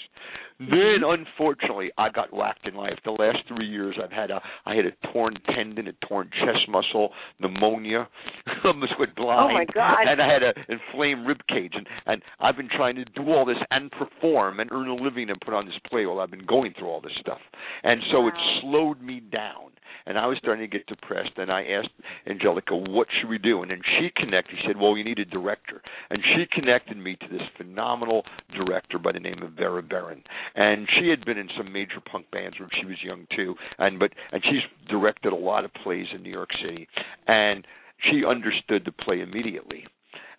Then, unfortunately, I got whacked in life. The last three years, I've had a I had a torn tendon, a torn chest muscle, pneumonia. I almost went blind. Oh, my God. And I had an inflamed rib cage, and and I've been trying to do all this and perform and earn a living and put on this play while I've been going through all this stuff, and so it slowed me down. And I was starting to get depressed, and I asked Angelica, "What should we do?" And then she connected. She said, "Well, you need a director," and she connected me to this phenomenal director by the name of Vera Barron. And she had been in some major punk bands when she was young too, and but and she's directed a lot of plays in New York City, and she understood the play immediately.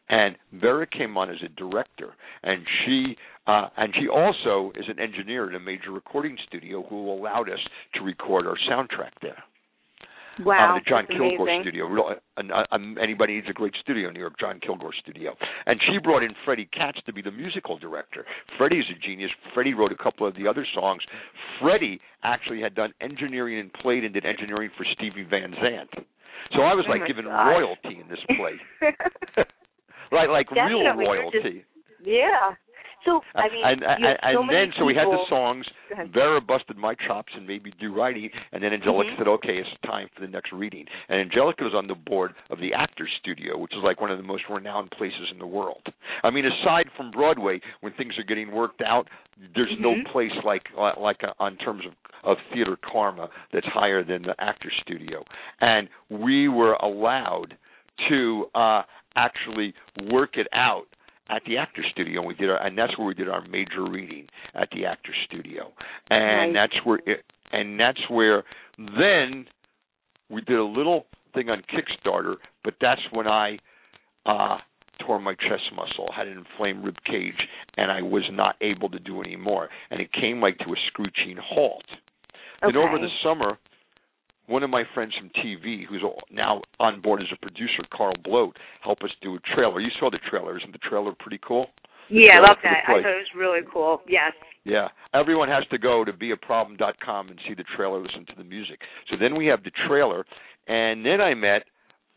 And Vera came on as a director, and she uh, and she also is an engineer in a major recording studio who allowed us to record our soundtrack there. Wow, um, the John Kilgore amazing. studio. Real, uh, um, anybody needs a great studio in New York, John Kilgore studio. And she brought in Freddie Katz to be the musical director. Freddie's a genius. Freddie wrote a couple of the other songs. Freddie actually had done engineering and played and did engineering for Stevie Van Zandt. So I was Oh like my given royalty in this play. right, like real Definitely, you're royalty. just- yeah. So I mean, and and, so and then so we had the songs. Vera busted my chops and made me do writing, and then Angelica Mhm. said, "Okay, it's time for the next reading." And Angelica was on the board of the Actors Studio, which is like one of the most renowned places in the world. I mean, aside from Broadway, when things are getting worked out, there's no Mhm. place like like uh, on terms of of theater karma that's higher than the Actors Studio. And we were allowed to uh actually work it out at the actor studio and we did our and that's where we did our major reading at the actor studio. And Nice. that's where it and that's where then we did a little thing on kickstarter but that's when i uh tore my chest muscle had an inflamed rib cage and i was not able to do any more and it came like to a screeching halt. Then over the summer one of my friends from TV, who's now on board as a producer, Carl Bloat, helped us do a trailer. You saw the trailer, isn't the trailer pretty cool? Yeah, I love that. I thought it was really cool. Yes. Yeah, everyone has to go to beaproblem.com and see the trailer, listen to the music. So then we have the trailer, and then I met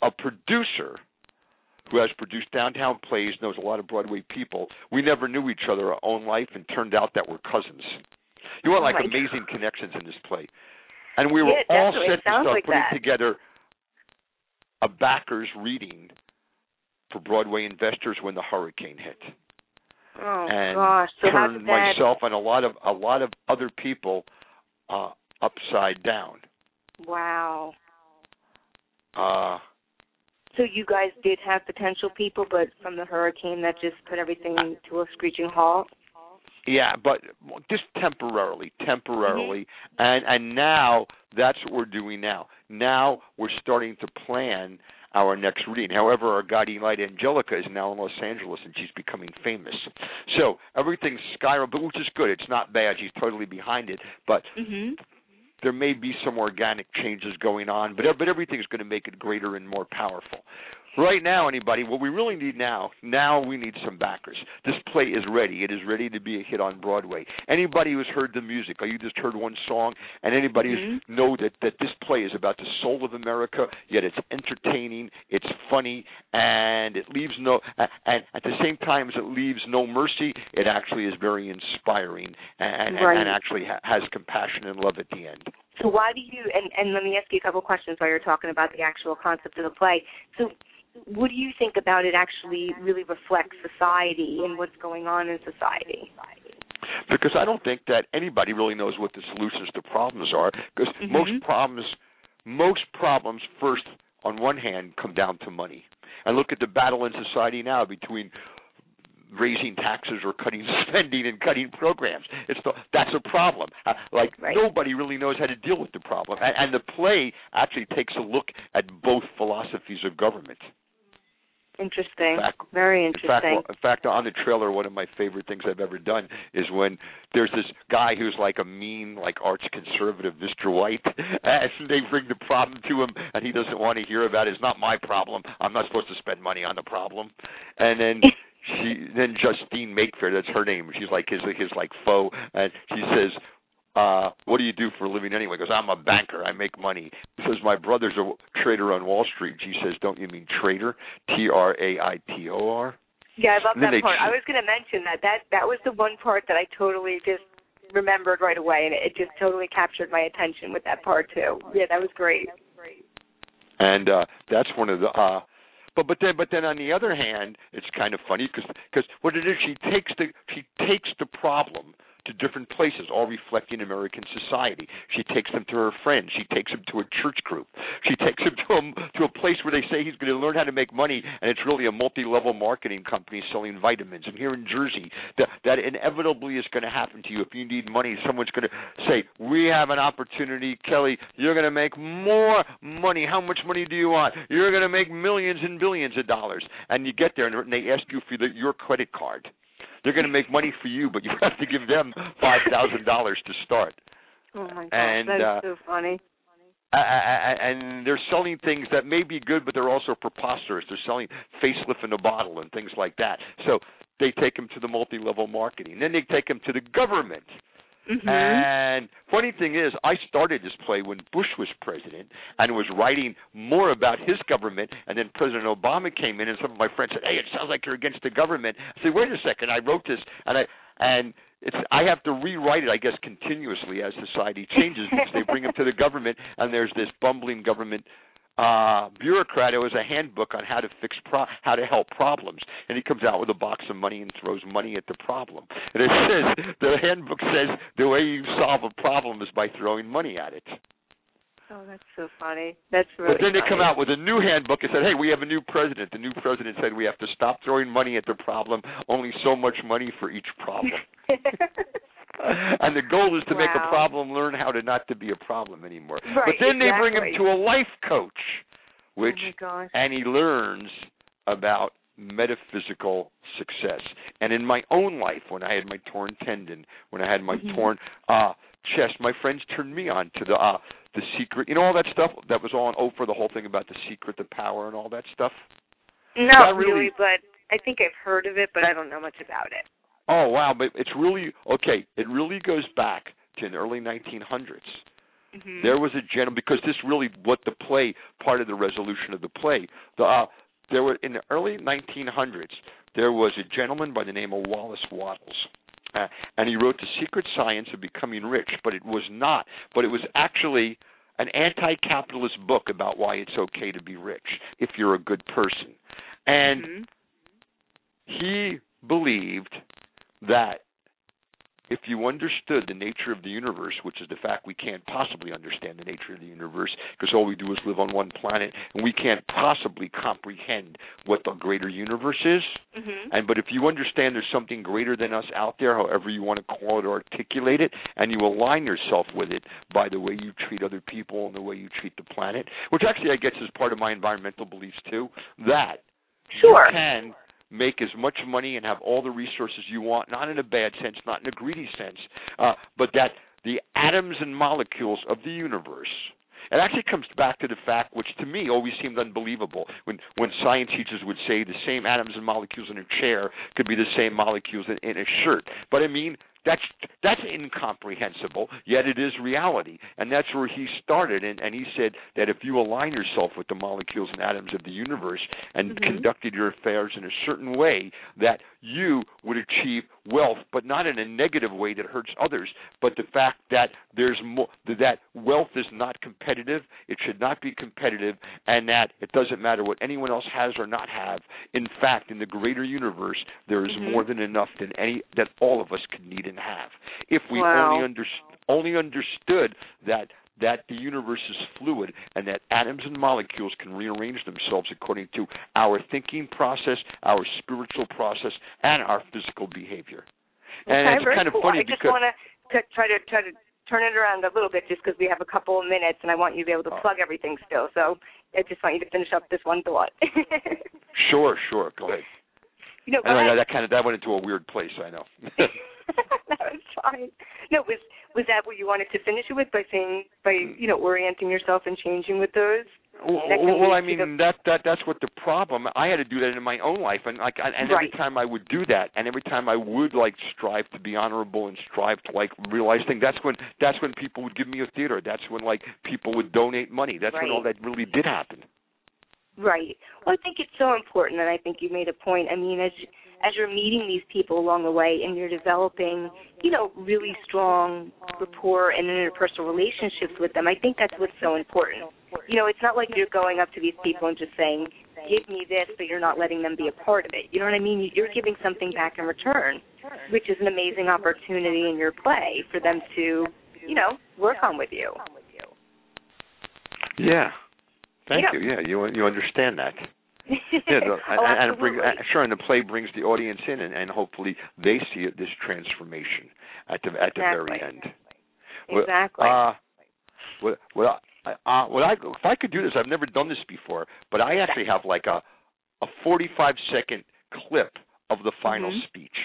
a producer who has produced downtown plays, knows a lot of Broadway people. We never knew each other our own life, and turned out that we're cousins. You want Oh like my amazing connections in this play, and we were Yeah, all set to start like putting that. together a backers reading for Broadway investors when the hurricane hit Oh and gosh. So turned that? myself and a lot of a lot of other people uh upside down. Wow. Uh So you guys did have potential people, but from the hurricane that just put everything to a screeching halt. Yeah, but just temporarily, temporarily. Mm-hmm. And and now that's what we're doing now. Now we're starting to plan our next reading. However, our guiding light Angelica is now in Los Angeles and she's becoming famous. So everything's skyrocketing, which is good. It's not bad. She's totally behind it. But Mhm. there may be some organic changes going on, but but everything's going to make it greater and more powerful. Right now, anybody, what we really need now, now we need some backers. This play is ready. It is ready to be a hit on Broadway. Anybody who's heard the music, or you just heard one song, and anybody who's Mhm. know that that this play is about the soul of America, yet it's entertaining, it's funny, and it leaves no, and at the same time as it leaves no mercy, it actually is very inspiring and and, Right. and actually ha- has compassion and love at the end. So why do you? And and let me ask you a couple questions while you're talking about the actual concept of the play. So. What do you think about it actually really reflects society and what's going on in society? because I don't think that anybody really knows what the solutions to problems are. Because Mhm. most problems, most problems, first on one hand, come down to money. And look at the battle in society now between raising taxes or cutting spending and cutting programs. It's the, that's a problem. Uh, like Right. nobody really knows how to deal with the problem. And, and the play actually takes a look at both philosophies of government. Interesting. Fact- Very In fact, interesting. in fact, on the trailer, one of my favorite things I've ever done is when there's this guy who's like a mean, like arch conservative, Mr. White, and they bring the problem to him, and he doesn't want to hear about it. It's not my problem. I'm not supposed to spend money on the problem. And then she, then Justine Makefair, that's her name. She's like his his like foe, and she says. Uh, what do you do for a living anyway? Because I'm a banker. I make money. He says my brother's a trader on Wall Street. She says, don't you mean trader? T R A I T O R. Yeah, I love that part. ch- I was going to mention that. That that was the one part that I totally just remembered right away, and it just totally captured my attention with that part too. Yeah, that was great. and uh that's one of the uh but but then but then on the other hand it's kind of funny because because what it is she takes the she takes the problem to different places all reflecting american society. She takes them to her friends. She takes him to a church group. She takes him to a to a place where they say he's going to learn how to make money and it's really a multi-level marketing company selling vitamins. And here in jersey that that inevitably is going to happen to you. If you need money someone's going to say we have an opportunity kelly. You're going to make more money. How much money do you want? You're going to make millions and billions of dollars. And you get there and they ask you for the, your credit card they're going to make money for you but you have to give them five thousand dollars to start Oh my god, And, that is uh, so funny. a- a- a- and they're selling things that may be good, but they're also preposterous. They're selling facelift in a bottle and things like that. So they take them to the multi-level marketing. Then they take them to the government. Mhm. And funny thing is, I started this play when Bush was president and was writing more about his government. And then President Obama came in, and some of my friends said, "Hey, it sounds like you're against the government." I said, "Wait a second, I wrote this, and I and it's I have to rewrite it, I guess, continuously as society changes because they bring him to the government, and there's this bumbling government uh bureaucrat who has a handbook on how to fix pro- how to help problems. And he comes out with a box of money and throws money at the problem. And it says the handbook says the way you solve a problem is by throwing money at it. Oh, that's so funny. That's really. but then they come out with a new handbook and said hey we have a new president. The new president said we have to stop throwing money at the problem. Only so much money for each problem and the goal is to make a problem learn how to not to be a problem anymore. Right, but then they bring him to a life coach, which oh and he learns about metaphysical success. And in my own life, when I had my torn tendon, when I had my Mhm. torn uh chest, my friends turned me on to the uh the secret. You know all that stuff that was on Oprah, the whole thing about the secret, the power, and all that stuff. Not Not really- really, but I think I've heard of it, but I don't know much about it. Oh wow, but it's really okay. It really goes back to the early 1900s. Mhm. There was a gentleman because this really what the play part of the resolution of the play. The uh, there were in the early 1900s there was a gentleman by the name of Wallace Wattles. Uh, and he wrote The Secret Science of Becoming Rich, but it was not, but it was actually an anti-capitalist book about why it's okay to be rich if you're a good person. And Mhm. he believed that if you understood the nature of the universe, which is the fact we can't possibly understand the nature of the universe because all we do is live on one planet and we can't possibly comprehend what the greater universe is. Mhm. And but if you understand there's something greater than us out there, however you want to call it or articulate it, and you align yourself with it by the way you treat other people and the way you treat the planet, which actually I guess is part of my environmental beliefs too, that Sure. you can make as much money and have all the resources you want, not in a bad sense, not in a greedy sense, uh, but that the atoms and molecules of the universe. It actually comes back to the fact, which to me always seemed unbelievable, when when science teachers would say the same atoms and molecules in a chair could be the same molecules in, in a shirt. But I mean, that's that's incomprehensible. Yet it is reality, and that's where he started. And, and he said that if you align yourself with the molecules and atoms of the universe and Mhm. conducted your affairs in a certain way, that you would achieve wealth, but not in a negative way that hurts others. But the fact that there's more that wealth is not competitive, it should not be competitive, and that it doesn't matter what anyone else has or not have. In fact, in the greater universe, there is Mhm. more than enough than any that all of us could need and have. If we Wow. only under, only understood that that the universe is fluid and that atoms and molecules can rearrange themselves according to our thinking process, our spiritual process, and our physical behavior. And okay, it's kind of cool. funny I just want to try to try to turn it around a little bit, just because we have a couple of minutes, and I want you to be able to Oh. plug everything still. So I just want you to finish up this one thought. sure, sure, go ahead. you know, I that kind of that went into a weird place. I know. that was fine. No, was was that what you wanted to finish it with by saying by you know orienting yourself and changing with those? Well, well, I mean that that that's what the problem. I had to do that in my own life, and like, and every Right. time I would do that, and every time I would like strive to be honorable and strive to like realize things. That's when that's when people would give me a theater. That's when like people would donate money. That's when all that really did happen. Right. Well, I think it's so important, and I think you made a point. I mean, as as you're meeting these people along the way, and you're developing, you know, really strong rapport and interpersonal relationships with them, I think that's what's so important. You know, it's not like you're going up to these people and just saying, "Give me this," but you're not letting them be a part of it. You know what I mean? You're giving something back in return, which is an amazing opportunity in your play for them to, you know, work on with you. Yeah. Thank Yeah. you. Yeah, you you understand that. Yeah, oh, and, and it brings, sure, and the play brings the audience in, and, and hopefully they see it, this transformation at the at the very Exactly. end. Well, Exactly. Uh, what what I uh, what I if I could do this, I've never done this before, but I actually have like a a 45 second clip of the final Mhm. speech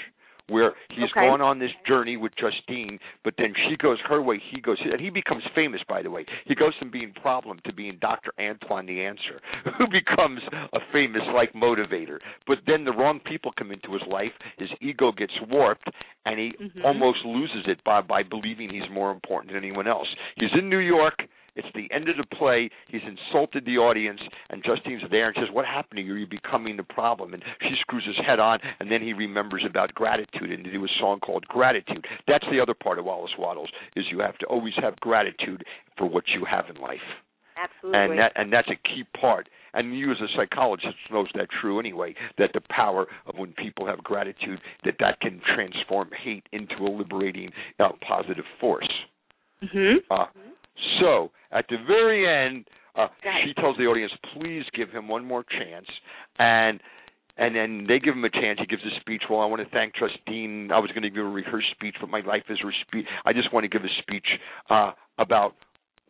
where he's Okay. gone on this journey with Justine, but then she goes her way, he goes, and he becomes famous. By the way, he goes from being problem to being Dr. Antoine the Answer, who becomes a famous like motivator. But then the wrong people come into his life, his ego gets warped, and he Mhm. almost loses it by by believing he's more important than anyone else. He's in New York. It's the end of the play. He's insulted the audience, and Justine's there and says, "What happened to you? You're becoming the problem." And she screws his head on, and then he remembers about gratitude and they do a song called "Gratitude." That's the other part of Wallace Wattles is you have to always have gratitude for what you have in life, Absolutely. and that and that's a key part. And you, as a psychologist, knows that true anyway. That the power of when people have gratitude, that that can transform hate into a liberating, uh, positive force. hmm Uh, so at the very end, uh, she tells the audience, "Please give him one more chance," and and then they give him a chance. He gives a speech. Well, I want to thank Justine. I was going to give her her speech, but my life is her speech. I just want to give a speech uh, about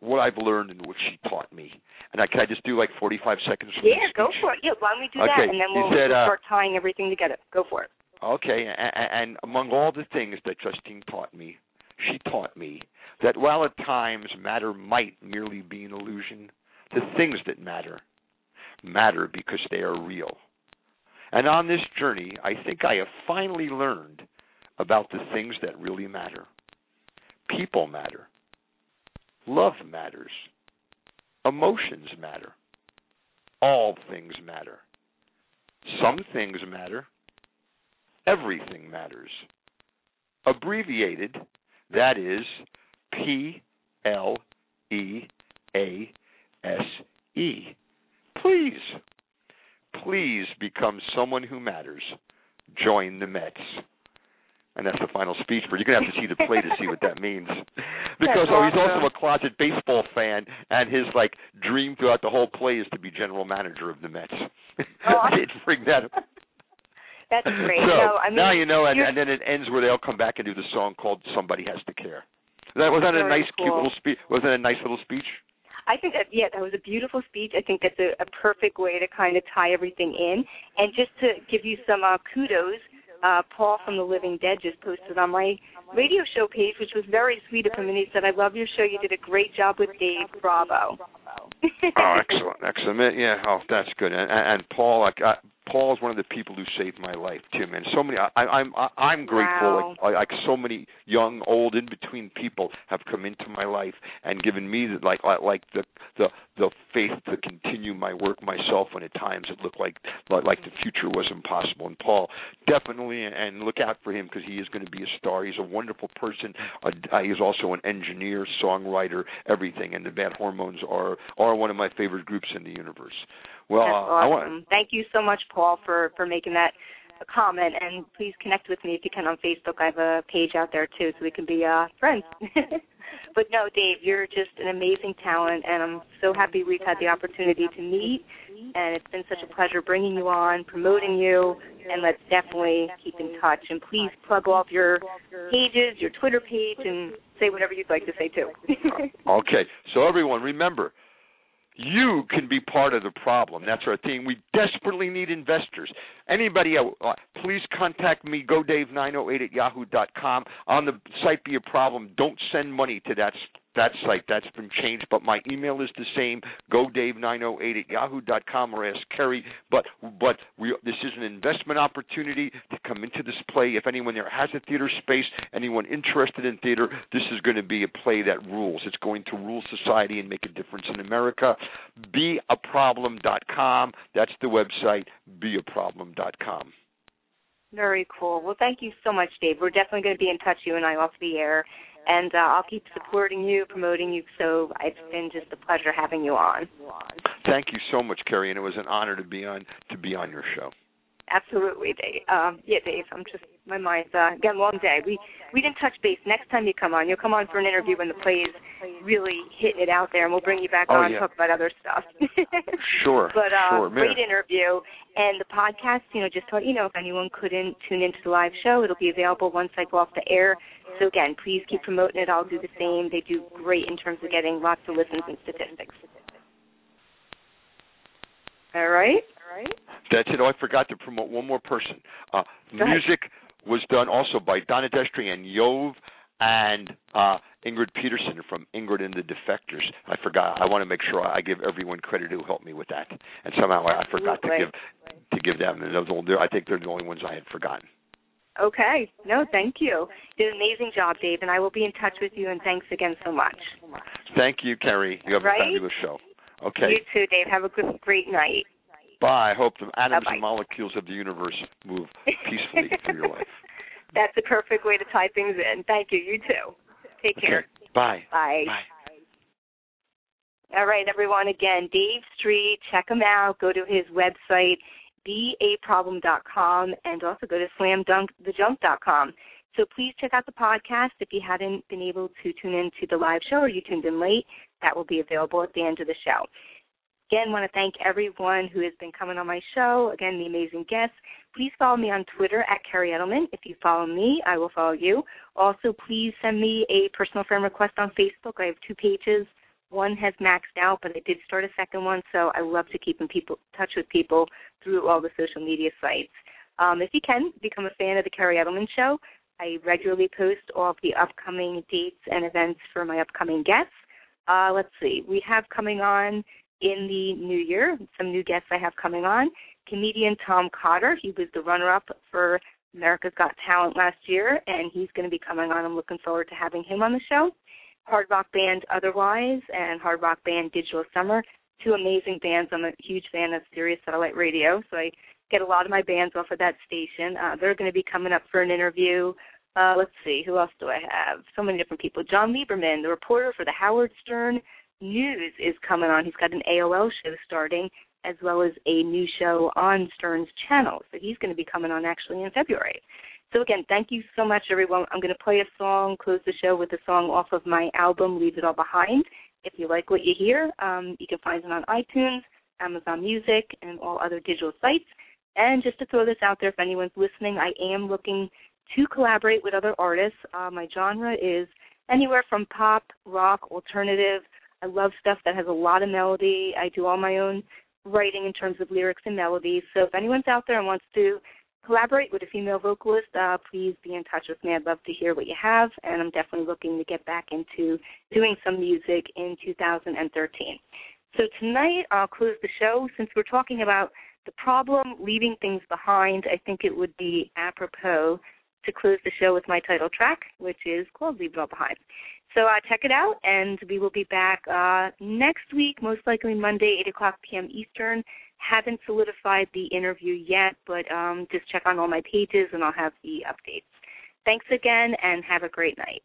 what I've learned and what she taught me. And I can I just do like 45 seconds? Yeah, go for it. Yeah, why don't we do Okay, that, and then we'll, said, uh, start tying everything together. Go for it. Okay, and, and among all the things that Justine taught me, she taught me that while at times matter might merely be an illusion, the things that matter matter because they are real. And on this journey, I think I have finally learned about the things that really matter. People matter. Love matters. Emotions matter. All things matter. Some things matter. Everything matters. Abbreviated, that is P L E A S E. Please, please become someone who matters. Join the Mets. And that's the final speech, but you're gonna have to see the play to see what that means. Because oh, he's also a closet baseball fan, and his like dream throughout the whole play is to be general manager of the Mets. Oh, I didn't bring that up. That's great. So no, I mean, now you know, and, and then it ends where they'll come back and do the song called "Somebody Has to Care." That was that a nice, cute little speech? Was that a nice little speech? I think that yeah, that was a beautiful speech. I think that's a, a perfect way to kind of tie everything in. And just to give you some uh, kudos, uh, Paul from the Living Dead just posted on my radio show page, which was very sweet of him, and he said, "I love your show. You did a great job with Dave. Bravo." Oh, excellent, excellent. Yeah, oh, that's good. And, and and Paul, like, I, Paul's one of the people who saved my life too, man. So many, I, I'm, I, I'm grateful. Wow. Like, like so many young, old, in between people have come into my life and given me the, like, like, like the, the, the faith to continue my work myself when at times it looked like, like, like the future was impossible. And Paul, definitely, and look out for him because he is going to be a star. He's a wonderful person. Uh, he's also an engineer, songwriter, everything. And the Bad Hormones are are one of my favorite groups in the universe. Well, That's I awesome. want. Thank you so much, Paul, for for making that comment. And please connect with me if you can on Facebook. I have a page out there too, so we can be uh, friends. but no, Dave, you're just an amazing talent, and I'm so happy we've had the opportunity to meet. And it's been such a pleasure bringing you on, promoting you, and let's definitely keep in touch. And please plug off your pages, your Twitter page, and say whatever you'd like to say too. Okay, so everyone, remember, you can be part of the problem. That's our thing. We desperately need investors. Anybody, uh, please contact me, godave908 at yahoo dot com. On the site, be a problem. Don't send money to that that site. That's been changed, but my email is the same, godave908 at yahoo dot com or ask Kerri. But but we this is an investment opportunity to come into this play. If anyone there has a theater space, anyone interested in theater, this is going to be a play that rules. It's going to rule society and make a difference in America. Beaproblem.com. That's the website. Beaproblem.com. Very cool. Well, thank you so much, Dave. We're definitely going to be in touch, you and I, off the air, and uh, I'll keep supporting you, promoting you. So it's been just a pleasure having you on. Thank you so much, Kerri, and it was an honor to be on to be on your show. Absolutely, Dave. Um, yeah, Dave. I'm just my mind's uh, again long day. We we didn't touch base. Next time you come on, you'll come on for an interview when the play is really hitting it out there, and we'll bring you back Oh, on yeah. talk about other stuff. Sure, But uh, sure, great interview. And the podcast, you know, just let you know, if anyone couldn't tune into the live show, it'll be available once I go off the air. So again, please keep promoting it. I'll do the same. They do great in terms of getting lots of listens and statistics. All right. All right. That's it. Oh, I forgot to promote one more person. Uh, music was done also by Donna Destri and Yov and uh, Ingrid Peterson from Ingrid and the Defectors. I forgot. I want to make sure I give everyone credit who helped me with that, and somehow I, I forgot to give to give them. And those, I think they're the only ones I had forgotten. Okay. No, thank you. You did an amazing job, Dave, and I will be in touch with you. And thanks again so much. Thank you, Kerri. You have Right? a fabulous show. Okay. You too, Dave. Have a good, great night. Bye. I hope the atoms Bye-bye. and molecules of the universe move peacefully through your life. That's the perfect way to tie things in. Thank you. You too. Take care. Bye. Bye. Bye. All right, everyone. Again, Dave Street. Check him out. Go to his website, beaproblem.com, and also go to slamdunkthejunk.com. So please check out the podcast. If you hadn't been able to tune in to the live show or you tuned in late, that will be available at the end of the show. Again, want to thank everyone who has been coming on my show. Again, the amazing guests. Please follow me on Twitter at Kerri Edelman. If you follow me, I will follow you. Also, please send me a personal friend request on Facebook. I have two pages. One has maxed out, but I did start a second one, so I love to keep in people touch with people through all the social media sites. Um, if you can, become a fan of the Kerri Edelman Show. I regularly post all of the upcoming dates and events for my upcoming guests. Uh, let's see, we have coming on in the new year some new guests I have coming on. Comedian Tom Cotter, he was the runner-up for America's Got Talent last year, and he's going to be coming on. I'm looking forward to having him on the show. Hard Rock Band Otherwise and Hard Rock Band Digital Summer, two amazing bands. I'm a huge fan of Sirius Satellite Radio, so I get a lot of my bands off of that station. Uh, they're going to be coming up for an interview. Uh, let's see, who else do I have? So many different people. Jon Leiberman, the reporter for the Howard Stern News, is coming on. He's got an AOL show starting, as well as a new show on Stern's channel. So he's going to be coming on actually in February. So again, thank you so much, everyone. I'm going to play a song, close the show with a song off of my album, Leave It All Behind. If you like what you hear, um, you can find it on iTunes, Amazon Music, and all other digital sites. And just to throw this out there, if anyone's listening, I am looking to collaborate with other artists. Uh, my genre is anywhere from pop, rock, alternative. I love stuff that has a lot of melody. I do all my own writing in terms of lyrics and melodies. So if anyone's out there and wants to collaborate with a female vocalist, uh, please be in touch with me. I'd love to hear what you have, and I'm definitely looking to get back into doing some music in 2013. So tonight I'll close the show. Since we're talking about the problem, leaving things behind, I think it would be apropos to close the show with my title track, which is called Leave It All Behind. So uh, check it out, and we will be back uh, next week, most likely Monday, 8 o'clock p.m. Eastern. Haven't solidified the interview yet, but um, just check on all my pages, and I'll have the updates. Thanks again, and have a great night.